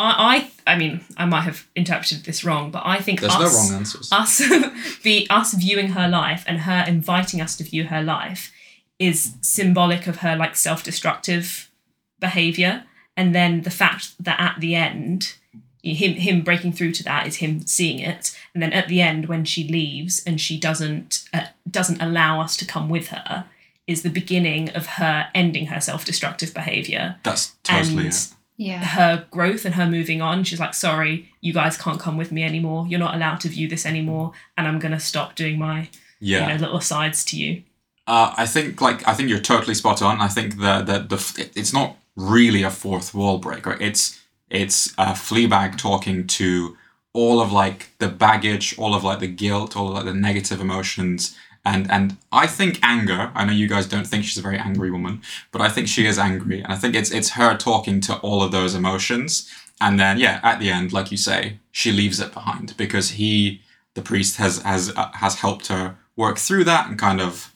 i i, I mean i might have interpreted this wrong but i think There's us, no wrong answers. us the us viewing her life and her inviting us to view her life is symbolic of her like self-destructive behavior and then the fact that at the end him him breaking through to that is him seeing it and then at the end when she leaves and she doesn't uh, doesn't allow us to come with her is the beginning of her ending her self-destructive behavior That's totally and it. Yeah. her growth and her moving on. She's like, sorry, you guys can't come with me anymore. You're not allowed to view this anymore, and I'm gonna stop doing my Yeah. you know little asides to you. Uh, I think like I think you're totally spot on. I think the the the it's not really a fourth wall breaker. It's it's uh, Fleabag talking to all of like the baggage, all of like the guilt, all of like the negative emotions, and and I think anger. I know you guys don't think she's a very angry woman, but I think she is angry, and I think it's it's her talking to all of those emotions, and then yeah, at the end, like you say, she leaves it behind because he, the priest, has has uh, has helped her work through that and kind of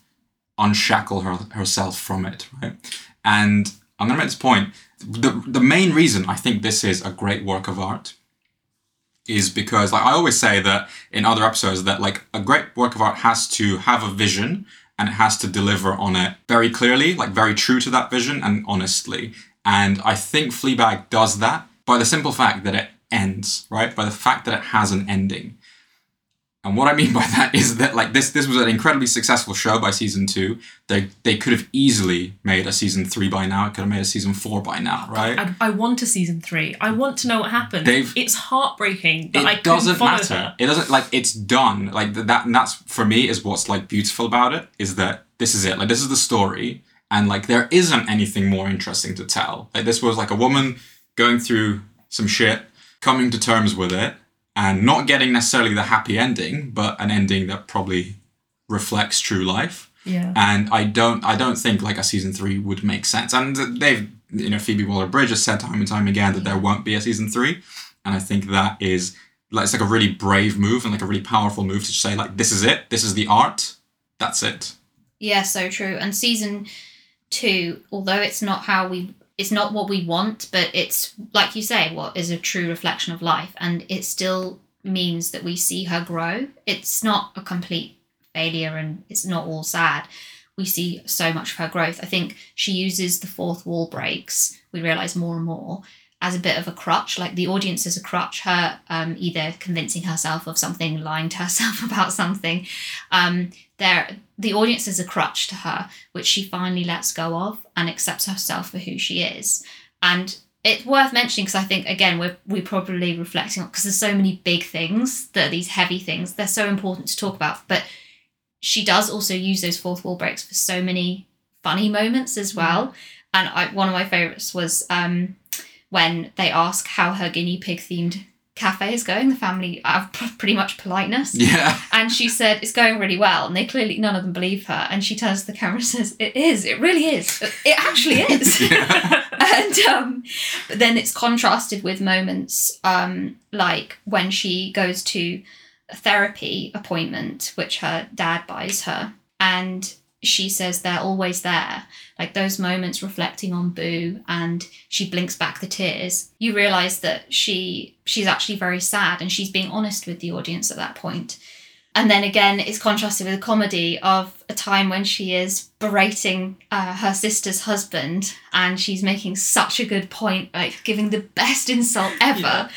unshackle her, herself from it, right? And I'm gonna make this point. the the main reason I think this is a great work of art is because like I always say that in other episodes that like a great work of art has to have a vision and it has to deliver on it very clearly, like very true to that vision and honestly. And I think Fleabag does that by the simple fact that it ends, right? By the fact that it has an ending. And what I mean by that is that like this this was an incredibly successful show by season two. They they could have easily made a season three by now. It could have made a season four by now, right? I, I want a season three. I want to know what happened. They've- it's heartbreaking that it couldn't doesn't matter. her. It doesn't like it's done. Like that, and that's for me is what's like beautiful about it is that this is it. Like this is the story, and like there isn't anything more interesting to tell. Like this was like a woman going through some shit, coming to terms with it, and not getting necessarily the happy ending, but an ending that probably reflects true life. Yeah. And I don't, I don't think like a season three would make sense. And they've, you know, Phoebe Waller-Bridge has said time and time again that there won't be a season three, and I think that is like it's like a really brave move and like a really powerful move to say like this is it, this is the art, that's it. Yeah, so true. And season two, although it's not how we, it's not what we want, but it's like you say, what is a true reflection of life, and it still means that we see her grow. It's not a complete failure, and it's not all sad. We see so much of her growth. I think she uses the fourth wall breaks. We realize more and more as a bit of a crutch, like the audience as a crutch. Her um, either convincing herself of something, lying to herself about something. Um, there, the audience is a crutch to her, which she finally lets go of and accepts herself for who she is. And it's worth mentioning because I think again we're we probably reflecting on because there's so many big things that are these heavy things they're so important to talk about, but she does also use those fourth wall breaks for so many funny moments as well. And I, one of my favorites was um, when they ask how her guinea pig themed cafe is going. The family have pretty much politeness. Yeah. And she said, it's going really well. And they clearly, none of them believe her. And she turns to the camera and says, it is, it really is. It actually is. And um, but then it's contrasted with moments um, like when she goes to a therapy appointment, which her dad buys her. And she says they're always there. Like those moments reflecting on Boo and she blinks back the tears. You realise that she she's actually very sad and she's being honest with the audience at that point. And then again, it's contrasted with a comedy of a time when she is berating uh, her sister's husband and she's making such a good point, like giving the best insult ever. Yeah.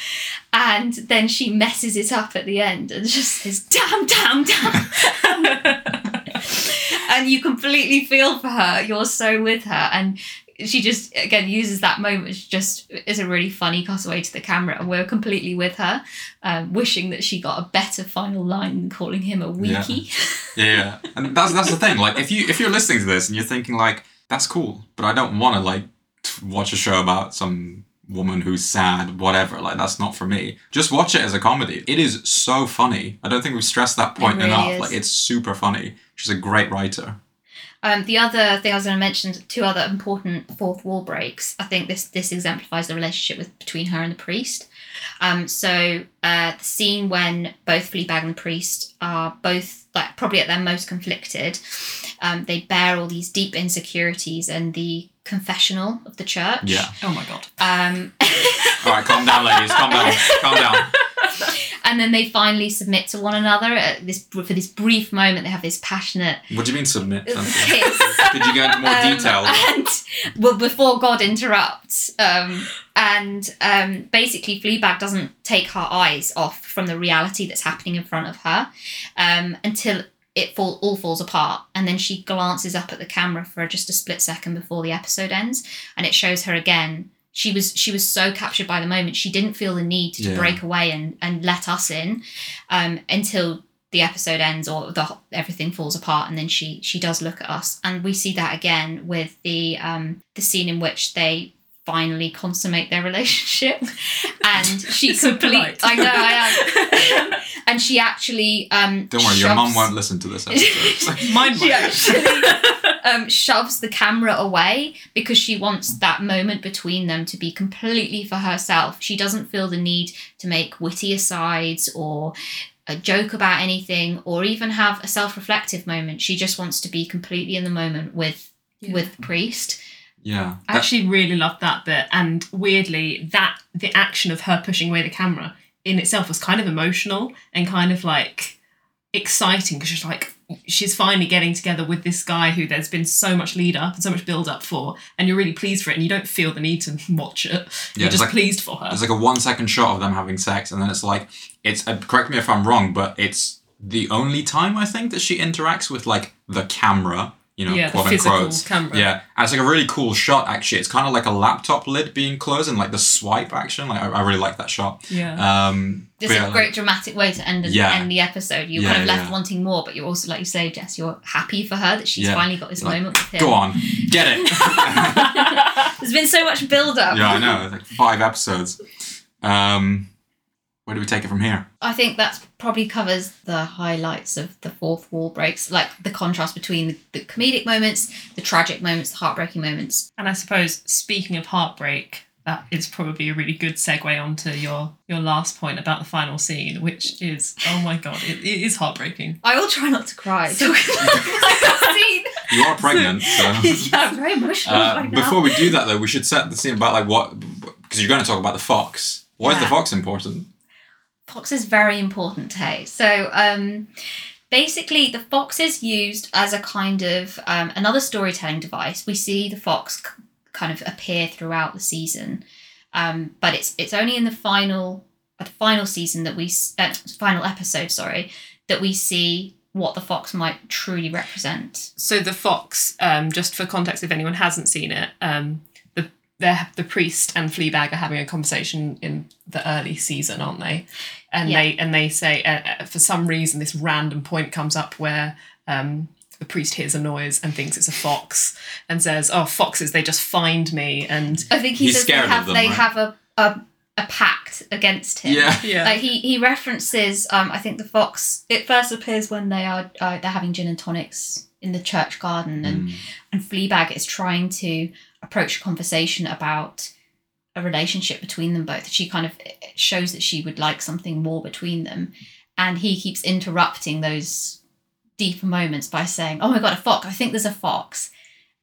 And then she messes it up at the end and just says, damn, damn, damn. and you completely feel for her. You're so with her. And she just, again, uses that moment as just is a really funny cutaway to the camera. And we're completely with her, um, wishing that she got a better final line than calling him a Yeah. weakie. Yeah. And that's that's the thing. Like if you if you're listening to this and you're thinking like that's cool, but I don't want to like watch a show about some woman who's sad, whatever. Like that's not for me. Just watch it as a comedy. It is so funny. I don't think we've stressed that point really enough. is. Like it's super funny. She's a great writer. Um, the other thing I was going to mention, two other important fourth wall breaks. I think this this exemplifies the relationship with between her and the priest. Um, so uh, the scene when both Fleabag and the priest are both like probably at their most conflicted, um, they bear all these deep insecurities and the confessional of the church. Yeah. Oh my god. Um, All right, calm down, ladies. Calm down. Calm down. and then they finally submit to one another. At this for this brief moment, they have this passionate What do you mean submit? Did you go into more Um, detail? And well, before God interrupts, um, and um, basically, Fleabag doesn't take her eyes off from the reality that's happening in front of her um, until it fall, all falls apart, and then she glances up at the camera for just a split second before the episode ends, and it shows her again. She was she was so captured by the moment, she didn't feel the need to Yeah. break away and and let us in um, until the episode ends or the everything falls apart and then she she does look at us and we see that again with the um the scene in which they finally consummate their relationship and she complete. I know I am and she actually um Don't worry, your mum won't listen to this episode. Mind she actually um, shoves the camera away because she wants that moment between them to be completely for herself. She doesn't feel the need to make witty asides or a joke about anything or even have a self-reflective moment. She just wants to be completely in the moment with with the priest. Yeah. I actually really loved that bit, and weirdly, that the action of her pushing away the camera in itself was kind of emotional and kind of like exciting because she's like she's finally getting together with this guy who there's been so much lead up and so much build up for, and you're really pleased for it, and you don't feel the need to watch it. Yeah, You're just like- pleased for her. There's like a one second shot of them having sex, and then it's like it's. Uh, correct me if I'm wrong, but it's the only time I think that she interacts with like the camera. You know, Yeah, quote physical unquote. camera. Yeah, it's like a really cool shot. Actually, it's kind of like a laptop lid being closed and like the swipe action. Like I, I really like that shot. yeah. Um, It's but yeah, a like- great dramatic way to end, Yeah. end the episode. You're Yeah, kind of left yeah. wanting more, but you're also, like you say, Jess, you're happy for her that she's Yeah. finally got this Like, moment with him. Go on, get it. There's been so much build up. yeah, I know. It's like five episodes. Um, where do we take it from here? I think that probably covers the highlights of the fourth wall breaks, like the contrast between the, the comedic moments, the tragic moments, the heartbreaking moments. And I suppose speaking of heartbreak, that is probably a really good segue onto your your last point about the final scene, which is oh my god, it, it is heartbreaking. I will try not to cry. talking about that scene. You are pregnant, so. yeah, I'm very emotional Uh, right now. before we do that, though, we should set the scene about like what because you're going to talk about the fox. Why is the fox important? Fox is very important, hey. So um, basically, the fox is used as a kind of um, another storytelling device. We see the fox c- kind of appear throughout the season, um, but it's it's only in the final uh, the final season that we uh, final episode, sorry, that we see what the fox might truly represent. So the fox, um, just for context, if anyone hasn't seen it, um, the the the priest and Fleabag are having a conversation in the early season, aren't they? And Yeah. they and they say uh, uh, for some reason this random point comes up where um, the priest hears a noise and thinks it's a fox and says, "Oh, foxes! They just find me." And I think he He's says they scared of have them, they right? have a, a a pact against him. Yeah. yeah, Like he he references, um, I think the fox. It first appears when they are uh, they're having gin and tonics in the church garden, and Mm. and Fleabag is trying to approach a conversation about a relationship between them both. She kind of shows that she would like something more between them, and he keeps interrupting those deeper moments by saying, "Oh my god, a fox! I think there's a fox,"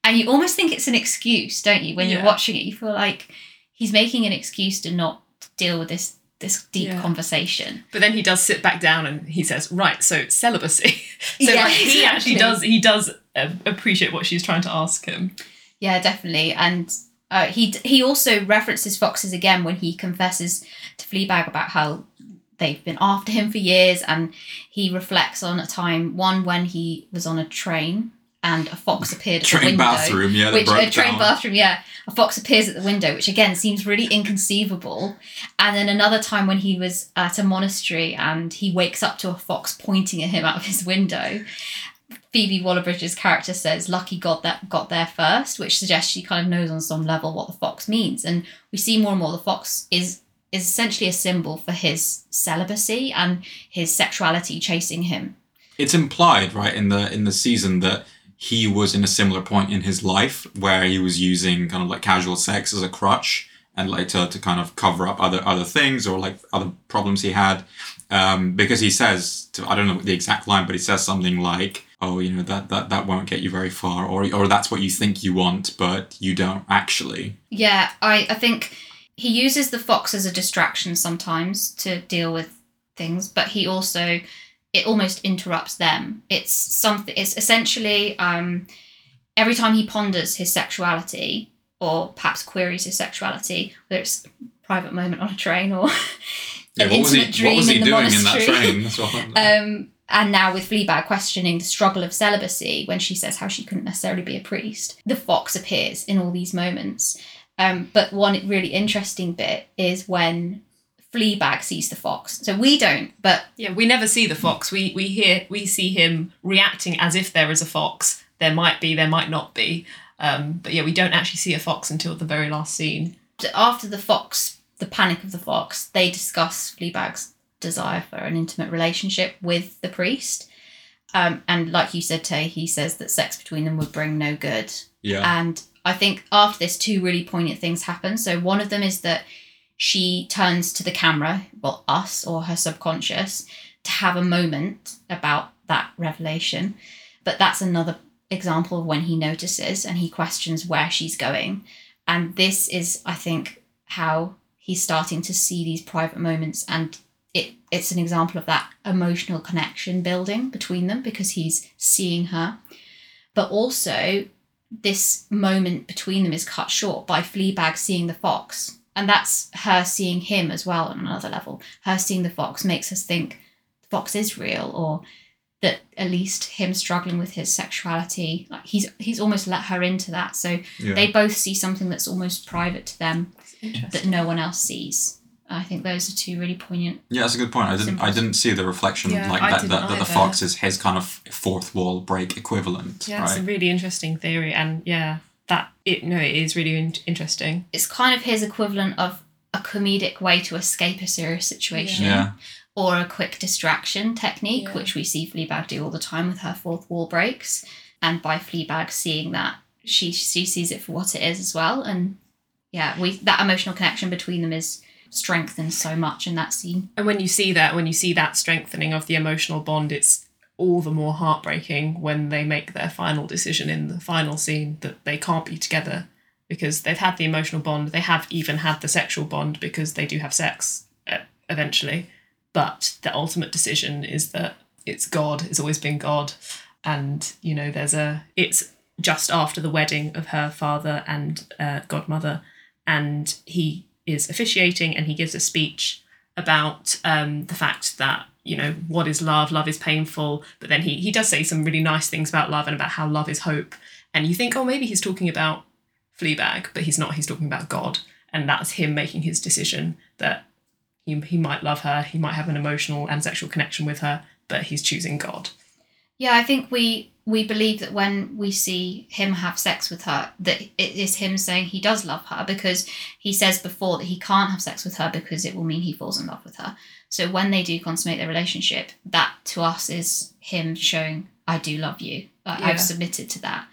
and you almost think it's an excuse, don't you? When you're watching it, you feel like he's making an excuse to not deal with this this deep Yeah. conversation. But then he does sit back down and he says, "Right, so celibacy." so Yeah, like, he actually does he does uh, appreciate what she's trying to ask him. Yeah, definitely. And uh, he he also references foxes again when he confesses to Fleabag about how they've been after him for years, and he reflects on a time one when he was on a train and a fox appeared at the Train window. bathroom, yeah, Which a train down. bathroom, yeah. A fox appears at the window, which again seems really inconceivable. And then another time when he was at a monastery and he wakes up to a fox pointing at him out of his window. Phoebe Waller-Bridge's character says, "Lucky God that got there first, which suggests she kind of knows on some level what the fox means. And we see more and more the fox is is essentially a symbol for his celibacy and his sexuality chasing him. It's implied, right, in the in the season that he was in a similar point in his life where he was using kind of like casual sex as a crutch and later to, kind of cover up other other things or like other problems he had. Um, because he says to, I don't know the exact line, but he says something like, "Oh, you know that that that won't get you very far," or or that's what you think you want, but you don't actually. Yeah, I, I think he uses the fox as a distraction sometimes to deal with things, but he also it almost interrupts them. It's something. It's essentially um, every time he ponders his sexuality or perhaps queries his sexuality, whether it's a private moment on a train or Yeah, an what was he? dream What was he in the doing in that train? That's what Um, and now with Fleabag questioning the struggle of celibacy when she says how she couldn't necessarily be a priest, the fox appears in all these moments. Um, but one really interesting bit is when Fleabag sees the fox. So we don't, but Yeah, we never see the fox. We we hear we see him reacting as if there is a fox. There might be, there might not be. Um, but yeah, we don't actually see a fox until the very last scene. after the fox, the panic of the fox, they discuss Fleabag's desire for an intimate relationship with the priest. Um, and like you said, Tay, he says that sex between them would bring no good. yeah. And I think after this, two really poignant things happen. So one of them is that she turns to the camera, well, us or her subconscious, to have a moment about that revelation. But that's another example of when he notices and he questions where she's going. And this is, I think, how he's starting to see these private moments and it, it's an example of that emotional connection building between them because he's seeing her. But also, this moment between them is cut short by Fleabag seeing the fox. And that's her seeing him as well on another level. Her seeing the fox makes us think the fox is real or that at least him struggling with his sexuality, like he's he's almost let her into that. So Yeah. they both see something that's almost private to them that no one else sees. I think those are two really poignant. Yeah, that's a good point. I didn't. I didn't see the reflection Yeah, like I that. didn't That, that the fox is his kind of fourth wall break equivalent, Yeah, it's a right? really interesting theory, and yeah, that it no, it is really in- interesting. It's kind of his equivalent of a comedic way to escape a serious situation. Yeah, or a quick distraction technique, Yeah. which we see Fleabag do all the time with her fourth wall breaks. And by Fleabag seeing that, she she sees it for what it is as well. And yeah, we that emotional connection between them is strengthened so much in that scene. And when you see that, when you see that strengthening of the emotional bond, it's all the more heartbreaking when they make their final decision in the final scene that they can't be together because they've had the emotional bond, they have even had the sexual bond because they do have sex uh, eventually. But the ultimate decision is that it's God, it's always been God. And, you know, there's a, it's just after the wedding of her father and uh, godmother, and he is officiating and he gives a speech about um, the fact that you know what is love? Love is painful. But then he he does say some really nice things about love and about how love is hope. And you think oh maybe he's talking about Fleabag but he's not. He's talking about God. And that's him making his decision that he, he might love her he might have an emotional and sexual connection with her but he's choosing God. Yeah, I think we we believe that when we see him have sex with her, that it is him saying he does love her because he says before that he can't have sex with her because it will mean he falls in love with her. So when they do consummate their relationship, that to us is him showing I do love you. Yeah. I've submitted to that.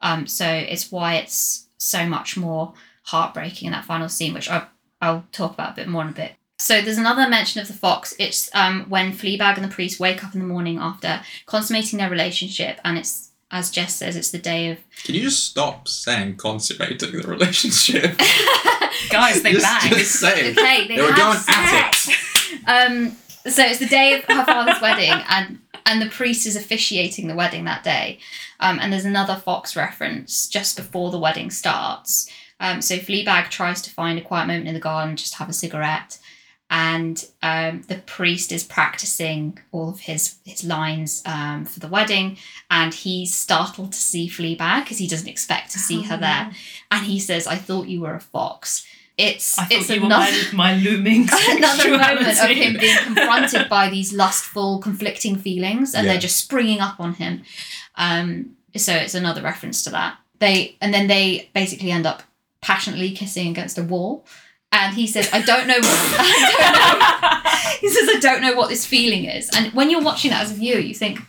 Um, so it's why it's so much more heartbreaking in that final scene, which I, I'll talk about a bit more in a bit. So there's another mention of the fox. It's um, when Fleabag and the priest wake up in the morning after consummating their relationship, and it's as Jess says, it's the day of. Can you just stop saying consummating the relationship? guys they just, bang just say it. Okay, they, They were have going at it. Um, so it's the day of her father's wedding, and and the priest is officiating the wedding that day. Um, and there's another Fox reference just before the wedding starts. Um, so Fleabag tries to find a quiet moment in the garden, just have a cigarette, and um, the priest is practicing all of his his lines um, for the wedding, and he's startled to see Fleabag because he doesn't expect to see her there, and he says, "I thought you were a fox." It's I it's you were another my, my looming another moment of him being confronted by these lustful, conflicting feelings, and Yeah. they're just springing up on him. Um, so it's another reference to that. They and then they basically end up passionately kissing against a wall, and he says, "I don't know." I don't know. he says, "I don't know what this feeling is." And when you're watching that as a viewer, you think,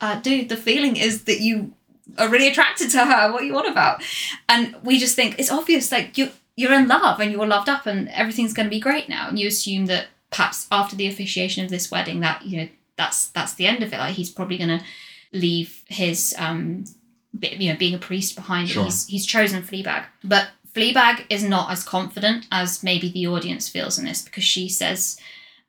uh, "Dude, the feeling is that you." Are really attracted to her. What are you on about? And we just think it's obvious. Like you, you're in love and you're loved up and everything's going to be great now and you assume that perhaps after the officiation of this wedding that you know that's that's the end of it like he's probably going to leave his um you know being a priest behind Sure. he's he's chosen Fleabag but Fleabag is not as confident as maybe the audience feels in this because she says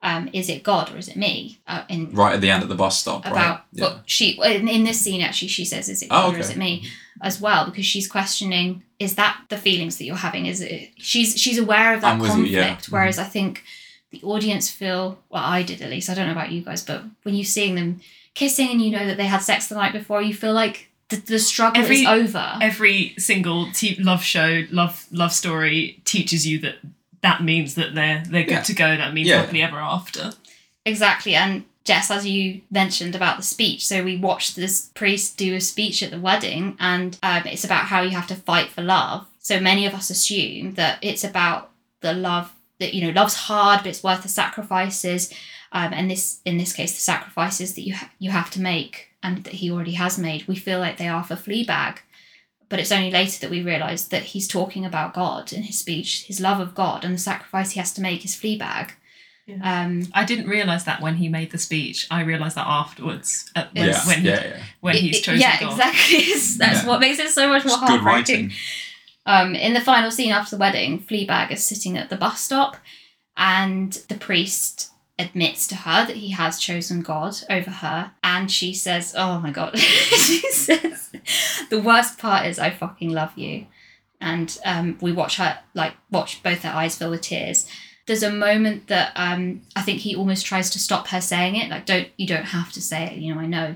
um, is it God or is it me uh, in Right at the end at the bus stop, about right? Yeah. what she in, in this scene actually she says is it Oh, God or is it me as well because she's questioning is that the feelings that you're having is it she's she's aware of that I'm you, conflict yeah. Mm-hmm. whereas I think the audience feel well I did at least I don't know about you guys but when you're seeing them kissing and you know that they had sex the night before you feel like the, the struggle Every- is over every single te- love show, love love story teaches you that that means that they're they're good Yeah. to go. That means Yeah. happily ever after. Exactly. And Jess, as you mentioned about the speech, so we watched this priest do a speech at the wedding, and um, it's about how you have to fight for love. So many of us assume that it's about the love that you know, love's hard, but it's worth the sacrifices. Um, and this, in this case, the sacrifices that you ha- you have to make, and that he already has made. We feel like they are for Fleabag, but it's only later that we realise that he's talking about God in his speech, his love of God, and the sacrifice he has to make is Fleabag. Um, I didn't realize that when he made the speech. I realized that afterwards at, when, Yeah, when, he, yeah, yeah. when it- he's it- chosen yeah, God. exactly. That's Yeah. what makes it so much more It's good heartbreaking. writing. Um, in the final scene after the wedding, Fleabag is sitting at the bus stop, and the priest admits to her that he has chosen God over her, and she says, "Oh my God," she says, "The worst part is I fucking love you," and um, we watch her like watch both their eyes fill with tears. There's a moment that um, I think he almost tries to stop her saying it, like, "Don't you don't have to say it," you know. I know.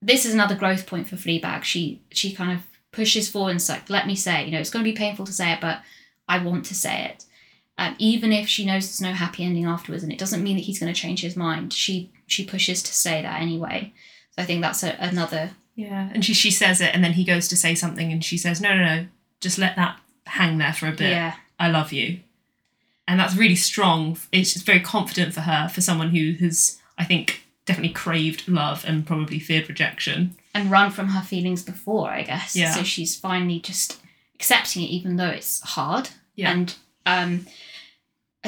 This is another growth point for Fleabag. She she kind of pushes forward and like, let me say it. You know, it's going to be painful to say it, but I want to say it. Um, even if she knows there's no happy ending afterwards, and it doesn't mean that he's going to change his mind, she she pushes to say that anyway. So I think that's a, another. Yeah, and she she says it, and then he goes to say something, and she says, "No, no, no, just let that hang there for a bit. Yeah, I love you," and that's really strong. It's just very confident for her, for someone who has, I think, definitely craved love and probably feared rejection. and run from her feelings before, I guess. Yeah. So she's finally just accepting it, even though it's hard. Yeah. And um,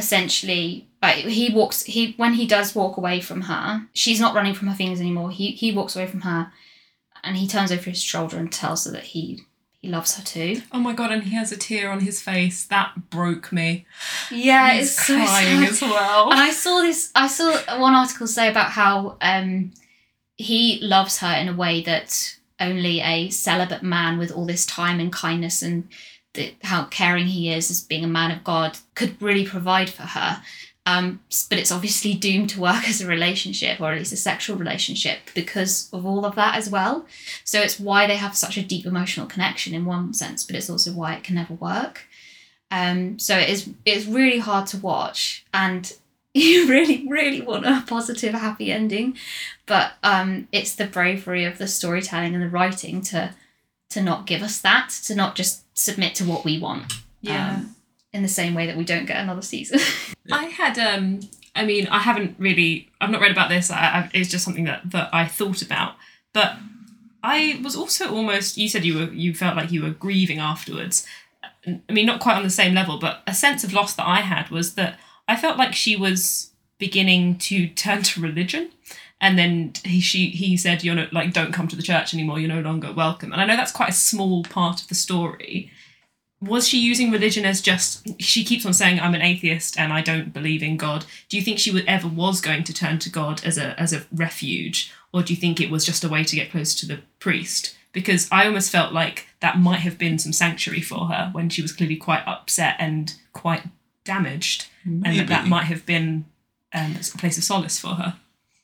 essentially, like, he walks. He when he does walk away from her, she's not running from her feelings anymore. He he walks away from her, and he turns over his shoulder and tells her that he he loves her too. Oh my god! And he has a tear on his face. That broke me. Yeah, He's crying as well. And I saw this. I saw one article say about how um, he loves her in a way that only a celibate man with all this time and kindness and the, how caring he is as being a man of God could really provide for her. Um, but it's obviously doomed to work as a relationship or at least a sexual relationship because of all of that as well. So it's why they have such a deep emotional connection in one sense, but it's also why it can never work. Um, so it is it's really hard to watch, and you really really want a positive, happy ending, but um, it's the bravery of the storytelling and the writing to to not give us that, to not just submit to what we want. yeah. um, in the same way that we don't get another season. I had um I mean I haven't really I've not read about this I, I, it's just something that that I thought about but I was also almost you said you were you felt like you were grieving afterwards I mean not quite on the same level but a sense of loss that I had was that I felt like she was beginning to turn to religion and then he she he said you're not like don't come to the church anymore. You're no longer welcome. And I know that's quite a small part of the story. Was she using religion as just she keeps on saying i'm an atheist and i don't believe in god. Do you think she would ever was going to turn to god as a as a refuge? Or do you think it was just a way to get closer to the priest? Because i almost felt like that might have been some sanctuary for her when she was clearly quite upset and quite damaged. And that, that might have been um, a place of solace for her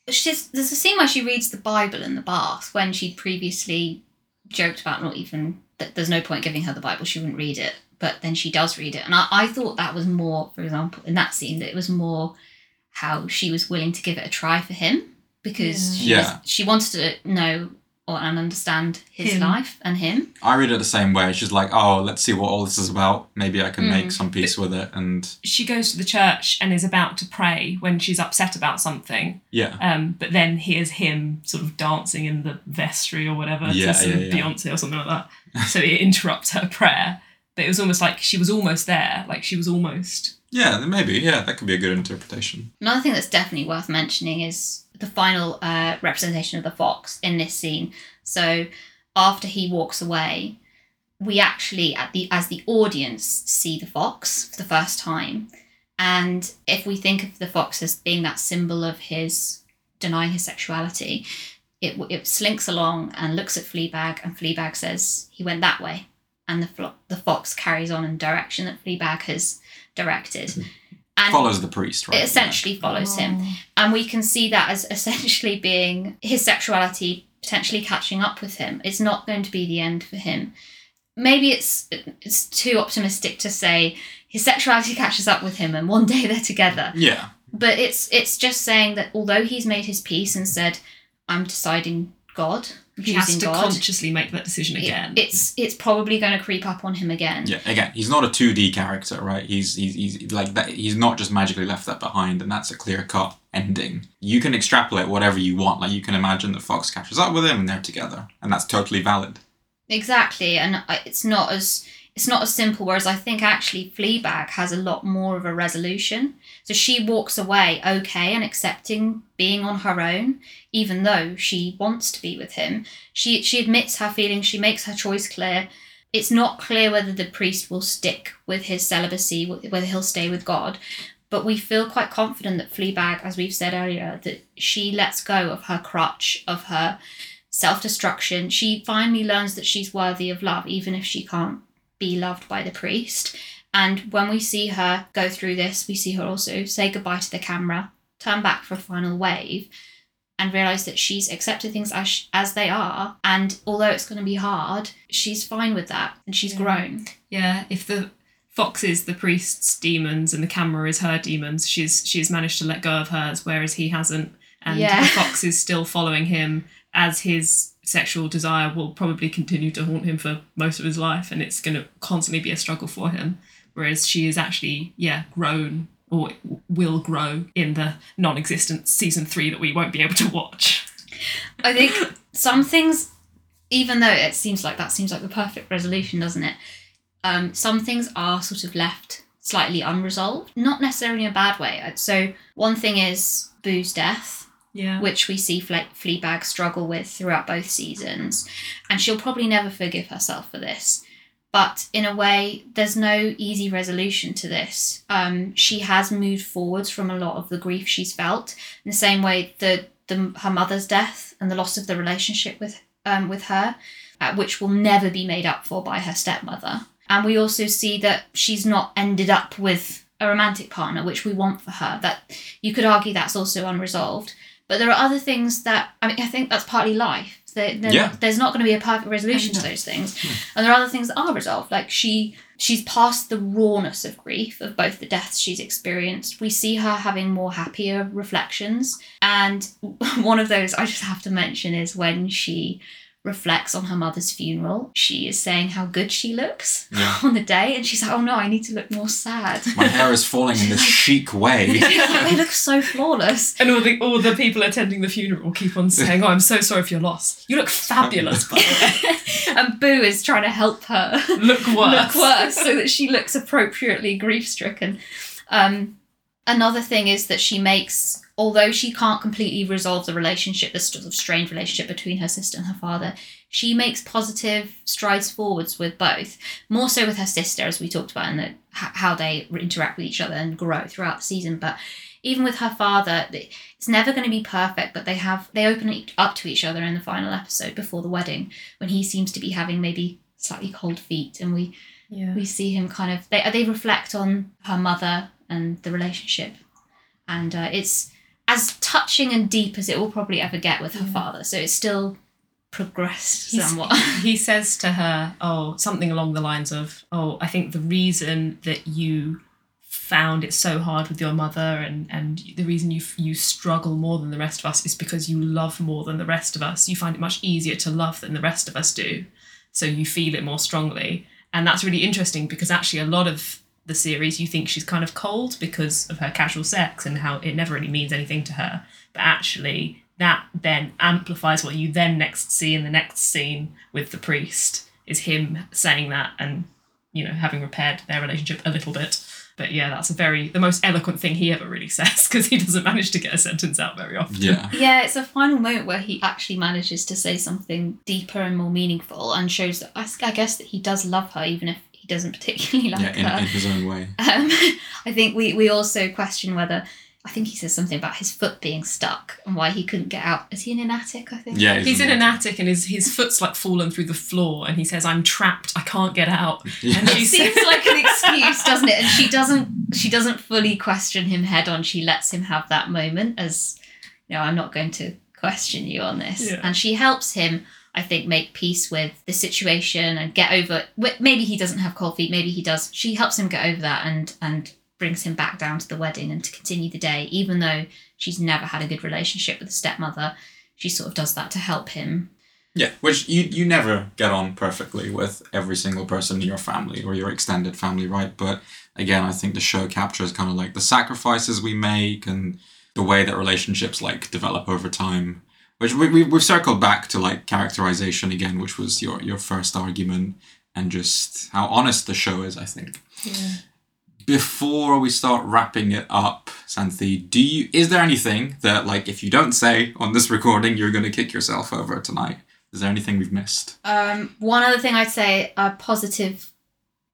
She's, there's a scene where she reads the Bible in the bath when she'd previously joked about not even that there's no point giving her the Bible, she wouldn't read it. But then she does read it. And I, I thought that was more, for example, in that scene, that it was more how she was willing to give it a try for him because she, Yeah. was, she wanted to know or and understand his Him. life and him. I read it the same way. She's like, oh, let's see what all this is about. Maybe I can Mm. make some peace with it. And she goes to the church and is about to pray when she's upset about something yeah, Um, but then hears him sort of dancing in the vestry or whatever Yeah, to some yeah, yeah. Beyonce or something like that. so it interrupts her prayer. But it was almost like she was almost there, like she was almost. yeah, maybe. Yeah, that could be a good interpretation. Another thing that's definitely worth mentioning is the final uh, representation of the fox in this scene. So after he walks away, we actually, at the as the audience, see the fox for the first time. And if we think of the fox as being that symbol of his denying his sexuality, it it slinks along and looks at Fleabag, and Fleabag says he went that way, and the flo- the fox carries on in the direction that Fleabag has directed. And Follows the priest, right? it essentially follows him. Oh. And we can see that as essentially being his sexuality potentially catching up with him. It's not going to be the end for him. Maybe it's it's too optimistic to say his sexuality catches up with him and one day they're together. Yeah, but it's it's just saying that although he's made his peace and said i'm deciding god I'm He has to god consciously make that decision it- again. it's it's probably going to creep up on him again yeah. Again, he's not a two D character, right? He's he's, he's like that. He's not just magically left that behind, and that's a clear cut ending. You can extrapolate whatever you want. Like you can imagine that Fox catches up with him, and they're together, and that's totally valid. Exactly, and uh, it's not as it's not as simple. Whereas I think actually Fleabag has a lot more of a resolution. So she walks away okay and accepting being on her own, even though she wants to be with him. She she admits her feelings. She makes her choice clear. It's not clear whether the priest will stick with his celibacy, whether he'll stay with God. But we feel quite confident that Fleabag, as we've said earlier, that she lets go of her crutch, of her self destruction. She finally learns that she's worthy of love, even if she can't be loved by the priest. And when we see her go through this, we see her also say goodbye to the camera, turn back for a final wave, and realize that she's accepted things as, as they are. And although it's going to be hard, she's fine with that and she's Yeah. grown. Yeah, if the fox is the priest's demons and the camera is her demons, she's she's managed to let go of hers, whereas he hasn't. And Yeah. the fox is still following him as his sexual desire will probably continue to haunt him for most of his life, and it's going to constantly be a struggle for him. Whereas she is actually, yeah, grown or will grow in the non-existent season three that we won't be able to watch. I think some things, even though it seems like that seems like the perfect resolution, doesn't it? Um, some things are sort of left slightly unresolved, not necessarily in a bad way. So one thing is Boo's death, Yeah. which we see Fle- Fleabag struggle with throughout both seasons, and she'll probably never forgive herself for this. But in a way, there's no easy resolution to this. Um, she has moved forwards from a lot of the grief she's felt. In the same way, the, the her mother's death and the loss of the relationship with um, with her, uh, which will never be made up for by her stepmother. And we also see that she's not ended up with a romantic partner, which we want for her. That you could argue that's also unresolved. But there are other things that I mean, I think that's partly life. There, there- Yeah. There's not going to be a perfect resolution to those things, hmm. and there are other things that are resolved. Like she, she's past the rawness of grief of both the deaths she's experienced. We see her having more happier reflections, and one of those I just have to mention is when she reflects on her mother's funeral. She is saying how good she looks Yeah. on the day, and she's like, "Oh no, I need to look more sad." My hair is falling in this chic way. they look so flawless. And all the all the people attending the funeral keep on saying, "Oh, I'm so sorry for your loss. You look fabulous, by the and Boo is trying to help her. Look worse. look worse so that she looks appropriately grief stricken. Um, another thing is that she makes, although she can't completely resolve the relationship, the sort of strained relationship between her sister and her father, she makes positive strides forwards with both. More so with her sister, as we talked about, and the, how they interact with each other and grow throughout the season. But even with her father, it's never going to be perfect. But they have they open up to each other in the final episode before the wedding, when he seems to be having maybe slightly cold feet, and we Yeah. we see him kind of they they reflect on her mother and the relationship and uh, it's as touching and deep as it will probably ever get with her Yeah. father so it's still progressed He's- somewhat he says to her, "Oh, something along the lines of, oh, I think the reason that you found it so hard with your mother and and the reason you you struggle more than the rest of us is because you love more than the rest of us. You find it much easier to love than the rest of us do, so you feel it more strongly." And that's really interesting because actually a lot of the series you think she's kind of cold because of her casual sex and how it never really means anything to her, but actually that then amplifies what you then next see in the next scene with the priest is him saying that and you know having repaired their relationship a little bit. But yeah that's a very the most eloquent thing he ever really says because he doesn't manage to get a sentence out very often. Yeah. yeah it's a final moment where he actually manages to say something deeper and more meaningful and shows that I, I guess that he does love her even if he doesn't particularly like Yeah, her in, in his own way. Um, I think we, we also question whether I think he says something about his foot being stuck and why he couldn't get out. Is he in an attic? I think. Yeah, he's in an attic and his his foot's like fallen through the floor and he says i'm trapped i can't get out Yeah. and she It seems says like an excuse, doesn't it? And she doesn't. She doesn't fully question him head on. She lets him have that moment as, you know, I'm not going to question you on this. Yeah. And she helps him, I think, make peace with the situation and get over. Maybe he doesn't have cold feet. Maybe he does. She helps him get over that and and brings him back down to the wedding and to continue the day, even though she's never had a good relationship with the stepmother. She sort of does that to help him. Yeah, which you you never get on perfectly with every single person in your family or your extended family, right? But again, I think the show captures kind of like the sacrifices we make and the way that relationships like develop over time. Which we, we we've circled back to like characterization again, which was your your first argument. and just how honest the show is. I think. Before we start wrapping it up, Xanthi, do you is there anything that like if you don't say on this recording, you're going to kick yourself over tonight? Is there anything we've missed? Um, one other thing I'd say, a positive,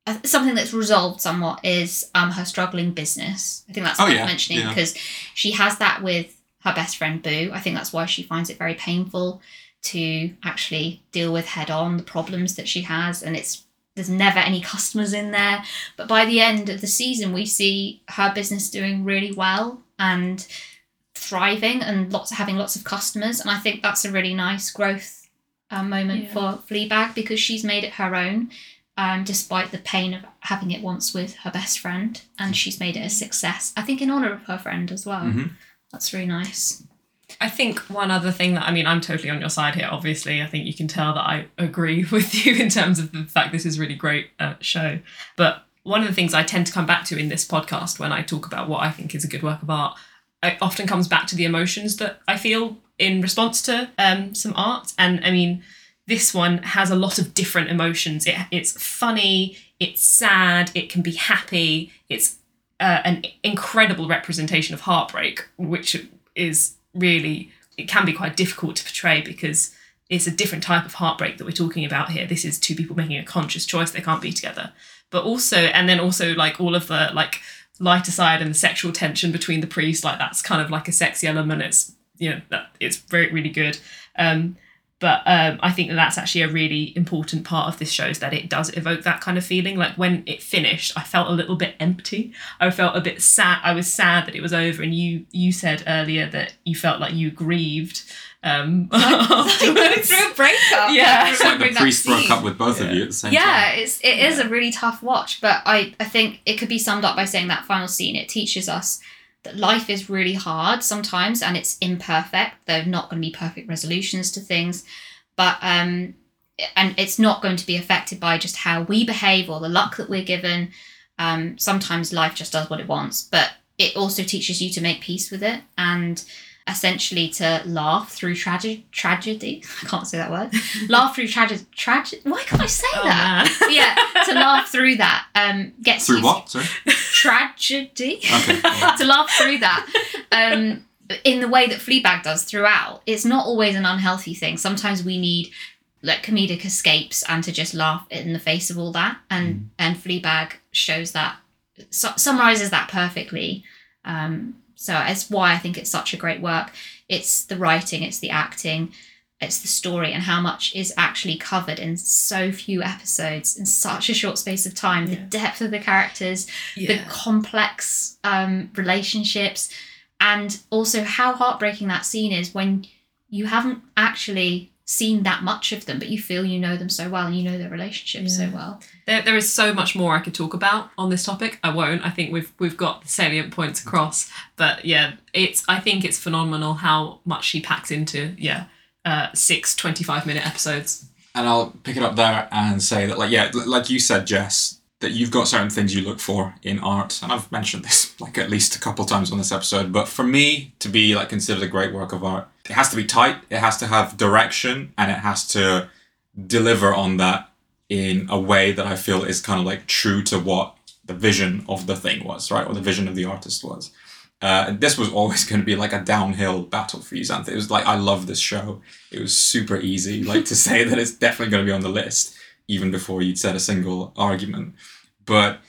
uh, something that's resolved somewhat is um her struggling business. I think that's Oh, worth yeah, mentioning yeah. because she has that with her best friend Boo. I think that's why she finds it very painful to actually deal with head on the problems that she has, and it's there's never any customers in there. But by the end of the season, we see her business doing really well and thriving and lots having lots of customers, and I think that's a really nice growth uh, moment Yeah. for Fleabag because she's made it her own, um, despite the pain of having it once with her best friend, and she's made it a success. I think in honor of her friend as well. Mhm. That's really nice. I think one other thing that I mean, I'm totally on your side here. Obviously, I think you can tell that I agree with you in terms of the fact this is a really great uh, show. But one of the things I tend to come back to in this podcast when I talk about what I think is a good work of art, it often comes back to the emotions that I feel in response to um, some art. And I mean, this one has a lot of different emotions. It, it's funny, it's sad, it can be happy, it's uh, an incredible representation of heartbreak, which is really it can be quite difficult to portray because it's a different type of heartbreak that we're talking about here. This is two people making a conscious choice; they can't be together. But also, and then also like all of the like lighter side and the sexual tension between the priests, like that's kind of like a sexy element. It's you know that it's very really good. Um, but um, I think that that's actually a really important part of this show is that it does evoke that kind of feeling. Like when it finished, I felt a little bit empty. I felt a bit sad. I was sad that it was over. And you you said earlier that you felt like you grieved. Um, afterwards. through a breakup. Yeah. It's like the priest broke up with both of you at the same yeah, time. it's it is a really tough watch, but I I think it could be summed up by saying that final scene. It teaches us that life is really hard sometimes, and it's imperfect. There are not going to be perfect resolutions to things, but um, and it's not going to be affected by just how we behave or the luck that we're given. Um, sometimes life just does what it wants, but it also teaches you to make peace with it and essentially to laugh through tragedy. Tragedy. I can't say that word. laugh through tragedy. Tragedy. Why can't I say Oh, that? man. yeah, to laugh through that um, gets Through you what? Sorry. tragedy. Okay. to laugh through that um, in the way that Fleabag does throughout. It's not always an unhealthy thing. Sometimes we need like comedic escapes and to just laugh in the face of all that. And and Fleabag shows that su- summarizes that perfectly. Um, so that's why I think it's such a great work. It's the writing, it's the acting, it's the story, and how much is actually covered in so few episodes in such a short space of time. The depth of the characters, the complex um, relationships, and also how heartbreaking that scene is when you haven't actually seen that much of them, but you feel you know them so well and you know their relationships so well. There, there is so much more I could talk about on this topic. I won't. I think we've we've got the salient points across. But yeah, it's I think it's phenomenal how much she packs into yeah uh, six 25 minute episodes. And I'll pick it up there and say that, like, yeah, like you said, Jess, that you've got certain things you look for in art, and I've mentioned this like at least a couple times on this episode. But for me to be like considered a great work of art, it has to be tight, it has to have direction, and it has to deliver on that in a way that I feel is kind of like true to what the vision of the thing was, right, or the vision of the artist was. Uh, this was always going to be like a downhill battle for you, Xanthi. It was like I love this show. It was super easy, like to say that it's definitely going to be on the list, even before you'd said a single argument. But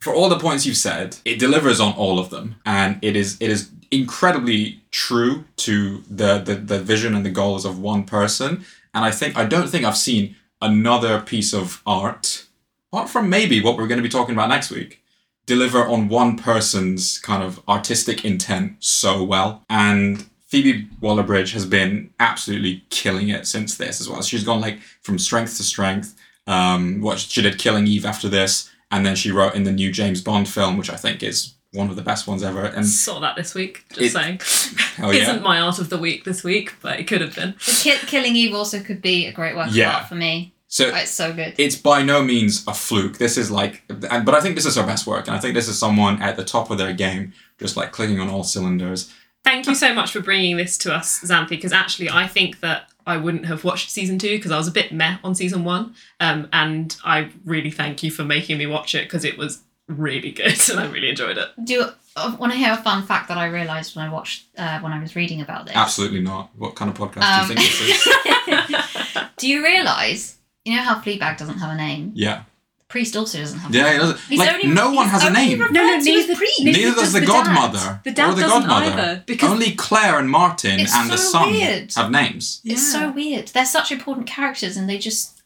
for all the points you've said, it delivers on all of them, and it is it is incredibly true to the the, the vision and the goals of one person. And I think I don't think I've seen another piece of art, apart from maybe what we're going to be talking about next week, deliver on one person's kind of artistic intent so well. And Phoebe Waller-Bridge has been absolutely killing it since this as well. She's gone like from strength to strength. Um, what she did Killing Eve after this, and then she wrote in the new James Bond film, which I think is one of the best ones ever. And Saw that this week. Just It- saying, hell yeah, isn't my art of the week this week, but it could have been. Kill- Killing Eve also could be a great work Yeah. of art for me. so oh, It's so good. it's by no means a fluke. This is like, but I think this is her best work, and I think this is someone at the top of their game, just like clicking on all cylinders. Thank you so much for bringing this to us, Xanthi, because actually I think that I wouldn't have watched season two because I was a bit meh on season one. Um, and I really thank you for making me watch it because it was really good and I really enjoyed it. Do you want to hear a fun fact that I realised when I watched uh, when I was reading about this? Absolutely not. What kind of podcast Um, do you think this is? Do you realise? You know how Fleabag doesn't have a name. Yeah. Priest also doesn't have. Yeah, a he name. doesn't. He's like, only- no one he's has a name. No, no, to as neither- priest. neither Neither does does the, the godmother. dad. The dad or the doesn't godmother. either, because- Only Claire and Martin It's and the son weird. have names. It's Yeah. so weird. They're such important characters, and they just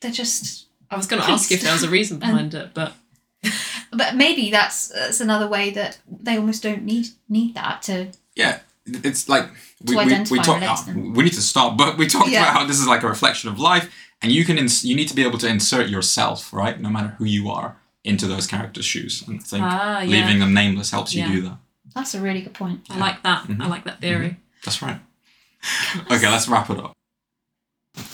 they're just. I was going to ask if there was a reason behind it, but But maybe that's that's another way that they almost don't need need that to. Yeah, it's like we, To we, we and talk. relate oh, uh, we need to stop, but we talked Yeah. about how this is like a reflection of life, and you can ins- you need to be able to insert yourself, right, no matter who you are, into those characters' shoes. And I think Ah, yeah. leaving them nameless helps you do that. That's a really good point. I like that. Mm-hmm. I like that theory. That's right. Okay, let's wrap it up.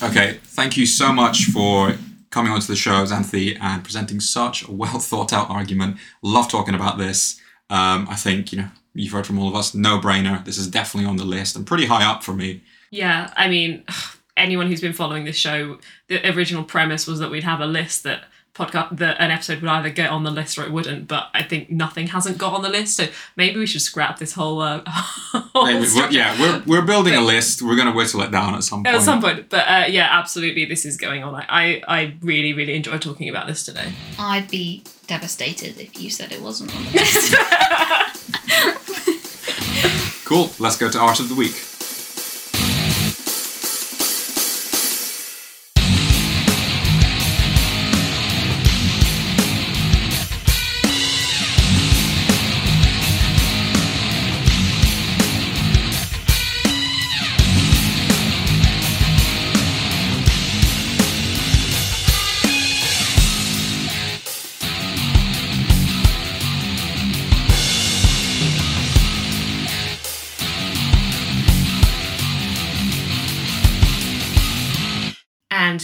Okay, thank you so much for coming onto the show, Xanthi, and presenting such a well thought out argument. Love talking about this. Um, I think, you know, you've heard from all of us, no brainer. This is definitely on the list and pretty high up for me. Yeah, I mean, anyone who's been following this show, the original premise was that we'd have a list that podcast that an episode would either get on the list or it wouldn't. But I think nothing hasn't got on the list, so maybe we should scrap this whole. Uh, whole Maybe, we're, yeah, we're, we're building a list. We're going to whittle it down at some point. At some point, but uh, yeah, absolutely, this is going on. I, I, I really, really enjoy talking about this today. I'd be devastated if you said it wasn't on the list. Cool. Let's go to Art of the Week.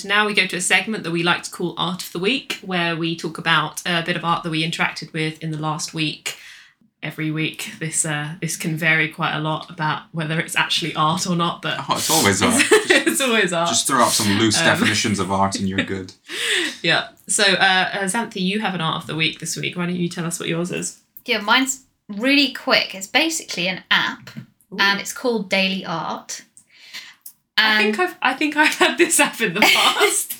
Now we go to a segment that we like to call Art of the Week, where we talk about a bit of art that we interacted with in the last week. Every week, this uh, this can vary quite a lot about whether it's actually art or not, but Oh, it's always art. it's always art. Just throw out some loose Um, definitions of art and you're good. Yeah. So, uh, uh, Xanthi, you have an art of the week this week. Why don't you tell us what yours is? yeah, mine's really quick. It's basically an app, and it's called Daily Art. I think I've I think I've had this app in the past.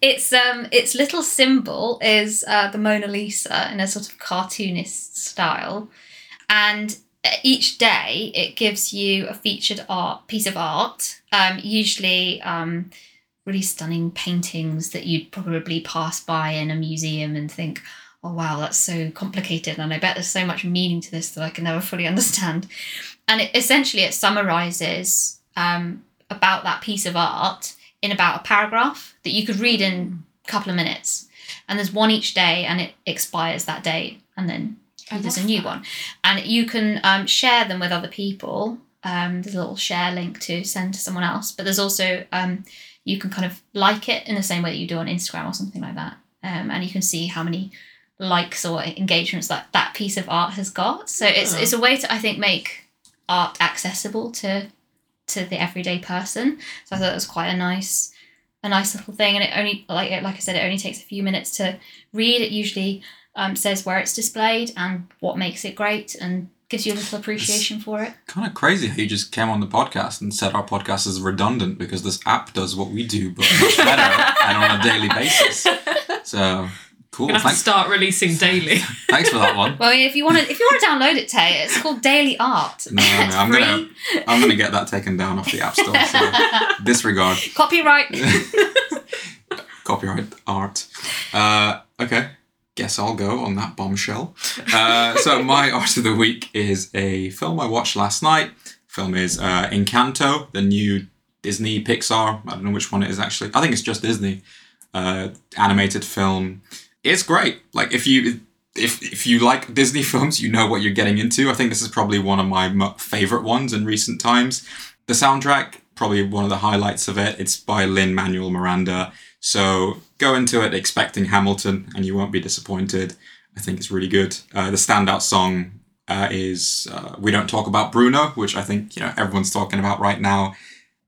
its um its little symbol is uh, the Mona Lisa in a sort of cartoonist style, and each day it gives you a featured art piece of art, um, usually um, really stunning paintings that you'd probably pass by in a museum and think, oh wow, that's so complicated, and I bet there's so much meaning to this that I can never fully understand. And it, essentially, it summarizes um, about that piece of art in about a paragraph that you could read in a couple of minutes. And there's one each day, and it expires that day, and then there's a new that. one. And you can um, share them with other people. Um, there's a little share link to send to someone else, but there's also um, you can kind of like it in the same way that you do on Instagram or something like that, um, and you can see how many likes or engagements that that piece of art has got. So it's Oh. it's a way to I think make art accessible to to the everyday person. So I thought it was quite a nice a nice little thing, and it only like like I said, it only takes a few minutes to read. It usually um, says where it's displayed and what makes it great, and gives you a little appreciation for it. Kind of crazy how you just came on the podcast and said our podcast is redundant because this app does what we do, but much better and on a daily basis. So cool. We're gonna have to start releasing daily. thanks for that one. Well, if you want to if you want to download it, Tay, it's called Daily Art. No, no, no, I'm free. gonna I'm gonna get that taken down off the app store. So disregard Copyright. copyright art. Uh, okay, guess I'll go on that bombshell. Uh, so my art of the week is a film I watched last night. Film is uh, Encanto, the new Disney Pixar. I don't know which one it is actually. I think it's just Disney uh, animated film. It's great. Like if you if if you like Disney films, you know what you're getting into. I think this is probably one of my favorite ones in recent times. The soundtrack, probably one of the highlights of it. It's by Lin Manuel Miranda. So go into it expecting Hamilton, and you won't be disappointed. I think it's really good. Uh, the standout song uh, is uh, "We Don't Talk About Bruno," which I think you know everyone's talking about right now.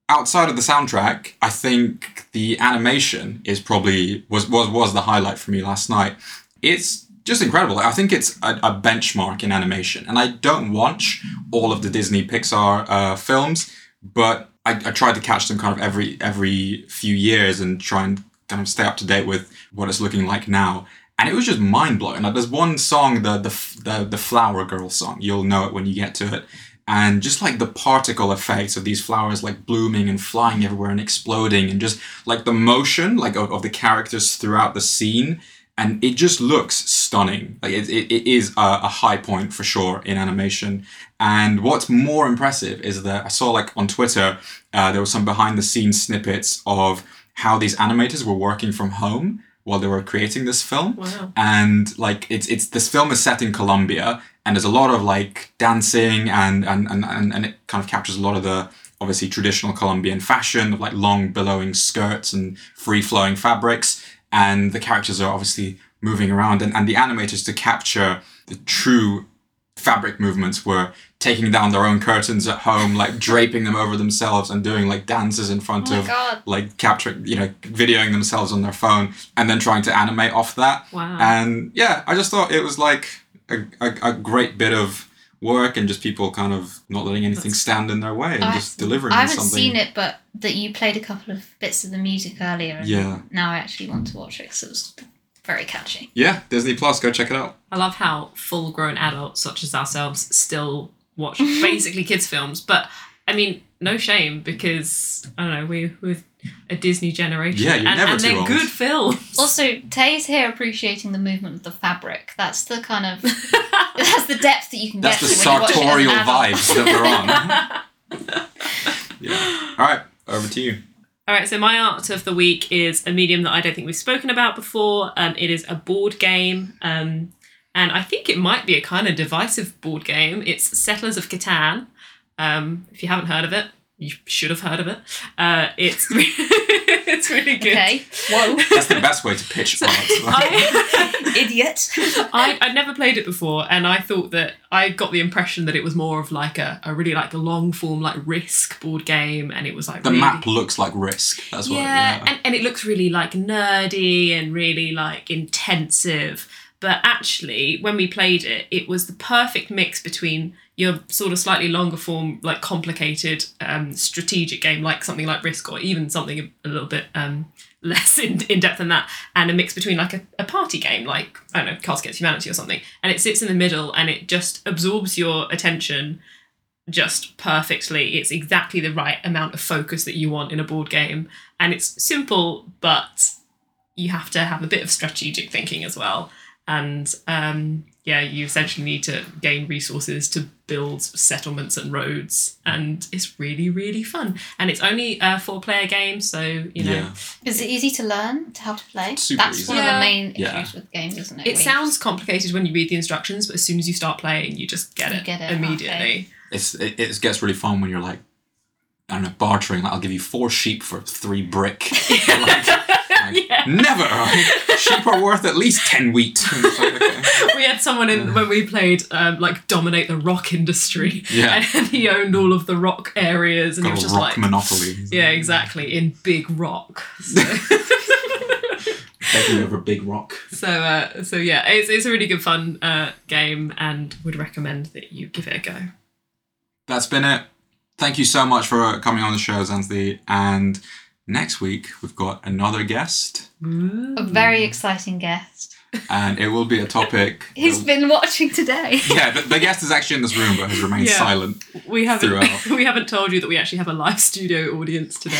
Outside of the soundtrack, I think the animation is probably was was was the highlight for me last night. It's just incredible. I think it's a, a benchmark in animation, and I don't watch all of the Disney Pixar uh, films, but I, I try to catch them kind of every every few years and try and kind of stay up to date with what it's looking like now. And it was just mind blowing. Like there's one song, the the the the Flower Girl song. You'll know it when you get to it and just like the particle effects of these flowers like blooming and flying everywhere and exploding and just like the motion like of, of the characters throughout the scene. And it just looks stunning. Like it, it, it is a, a high point for sure in animation. And what's more impressive is that i saw like on twitter uh, there was some behind the scenes snippets of how these animators were working from home while they were creating this film Wow. and like it's it's this film is set in Colombia and there's a lot of like dancing and and and and, and it kind of captures a lot of the obviously traditional Colombian fashion of like long billowing skirts and free flowing fabrics and the characters are obviously moving around and, and the animators to capture the true fabric movements were taking down their own curtains at home like draping them over themselves and doing like dances in front Oh of God. like capturing you know videoing themselves on their phone and then trying to animate off that Wow. and yeah i just thought it was like a, a, a great bit of work and just people kind of not letting anything stand in their way and I- just delivering something I haven't something seen it, but that you played a couple of bits of the music earlier. And Yeah. Now I actually want to watch it because it was very catchy. yeah disney plus go check it out I love how full grown adults such as ourselves still watch basically kids' films. But I mean, no shame because I don't know, we we're a Disney generation. Yeah, you're and, never and too they're old. good films. Also, Tay's here appreciating the movement of the fabric. That's the kind of that's the depth that you can that's get the to when you watch it as an sartorial adult. vibes that we're on yeah all right over to you All right, so my art of the week is a medium that I don't think we've spoken about before. Um, it is a board game, um, and I think it might be a kind of divisive board game. It's Settlers of Catan. Um, if you haven't heard of it, you should have heard of it. Uh, it's it's really good. Okay. Whoa. that's the best way to pitch art I, Idiot. I, I'd never played it before, and I thought that I got the impression that it was more of like a, a really like a long form like Risk board game, and it was like the really, map looks like risk that's what yeah, yeah And, and it looks really like nerdy and really like intensive. But actually, when we played it, it was the perfect mix between your sort of slightly longer form, like complicated um, strategic game, like something like Risk, or even something a, little bit um, less in, in depth than that, and a mix between like a, a party game, like I don't know, Cards Against Humanity or something. And it sits in the middle, and it just absorbs your attention just perfectly. It's exactly the right amount of focus that you want in a board game. And it's simple, but you have to have a bit of strategic thinking as well. And um, yeah, you essentially need to gain resources to build settlements and roads. And it's really, really fun. And it's only a four player game, so, you know. yeah Is it easy to learn to how to play? Super That's easy. one of Yeah. the main Yeah. issues with games, isn't it? It Where sounds complicated when you read the instructions, but as soon as you start playing, you just get You it, get it, immediately. okay. it's it, it gets really fun when you're like I don't know bartering like I'll give you four sheep for three brick like, like, Yeah. never sheep are worth at least 10 wheat. Like, okay. we had someone in when we played um, like dominate the rock industry. Yeah. and he owned all of the rock areas and he was a just rock like monopoly yeah exactly. In big rock. So, taking over big rock. So, uh, so yeah it's, it's a really good fun uh, game and would recommend that you give it a go. That's been it. Thank you so much for coming on the show Xanthi and next week we've got another guest A very exciting guest. and it will be a topic He's been watching today. yeah the, the guest is actually in this room but has remained Yeah. silent we haven't Throughout. we haven't told you that we actually have a live studio audience today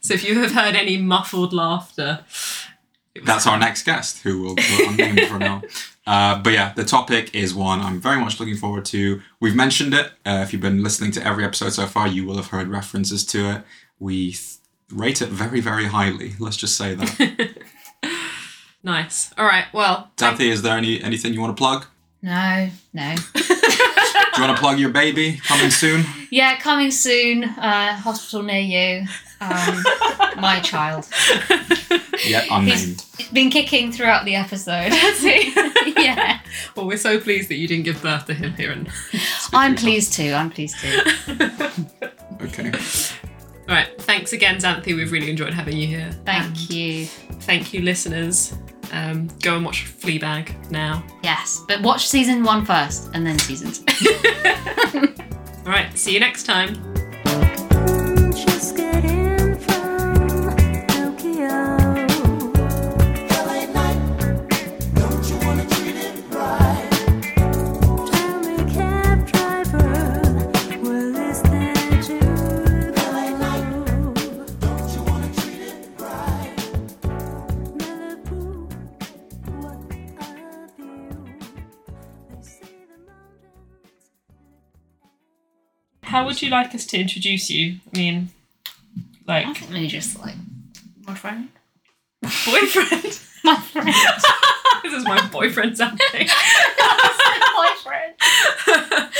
so if you have heard any muffled laughter That's our next guest, who will go unnamed for now. Uh, but yeah, the topic is one I'm very much looking forward to. We've mentioned it. Uh, if you've been listening to every episode so far, you will have heard references to it. We th- rate it very, very highly. Let's just say that. nice all right well thank- Xanthi, is there any anything you want to plug? No, no. Do you want to plug your baby coming soon? Yeah, coming soon. Uh, hospital near you. Um, my child. Yet unnamed. He's been kicking throughout the episode. Has he? yeah. well we're so pleased that you didn't give birth to him here and I'm pleased too. I'm pleased too. Okay. All right. thanks again, Xanthi. We've really enjoyed having you here. Thank And you. Thank you, listeners. Um, go and watch Fleabag now. Yes, but watch season one first and then season two. All right, see you next time. how would you like us to introduce you? I mean, like. I think maybe just like my friend. Boyfriend? my friend. this is my boyfriend's acting. boyfriend.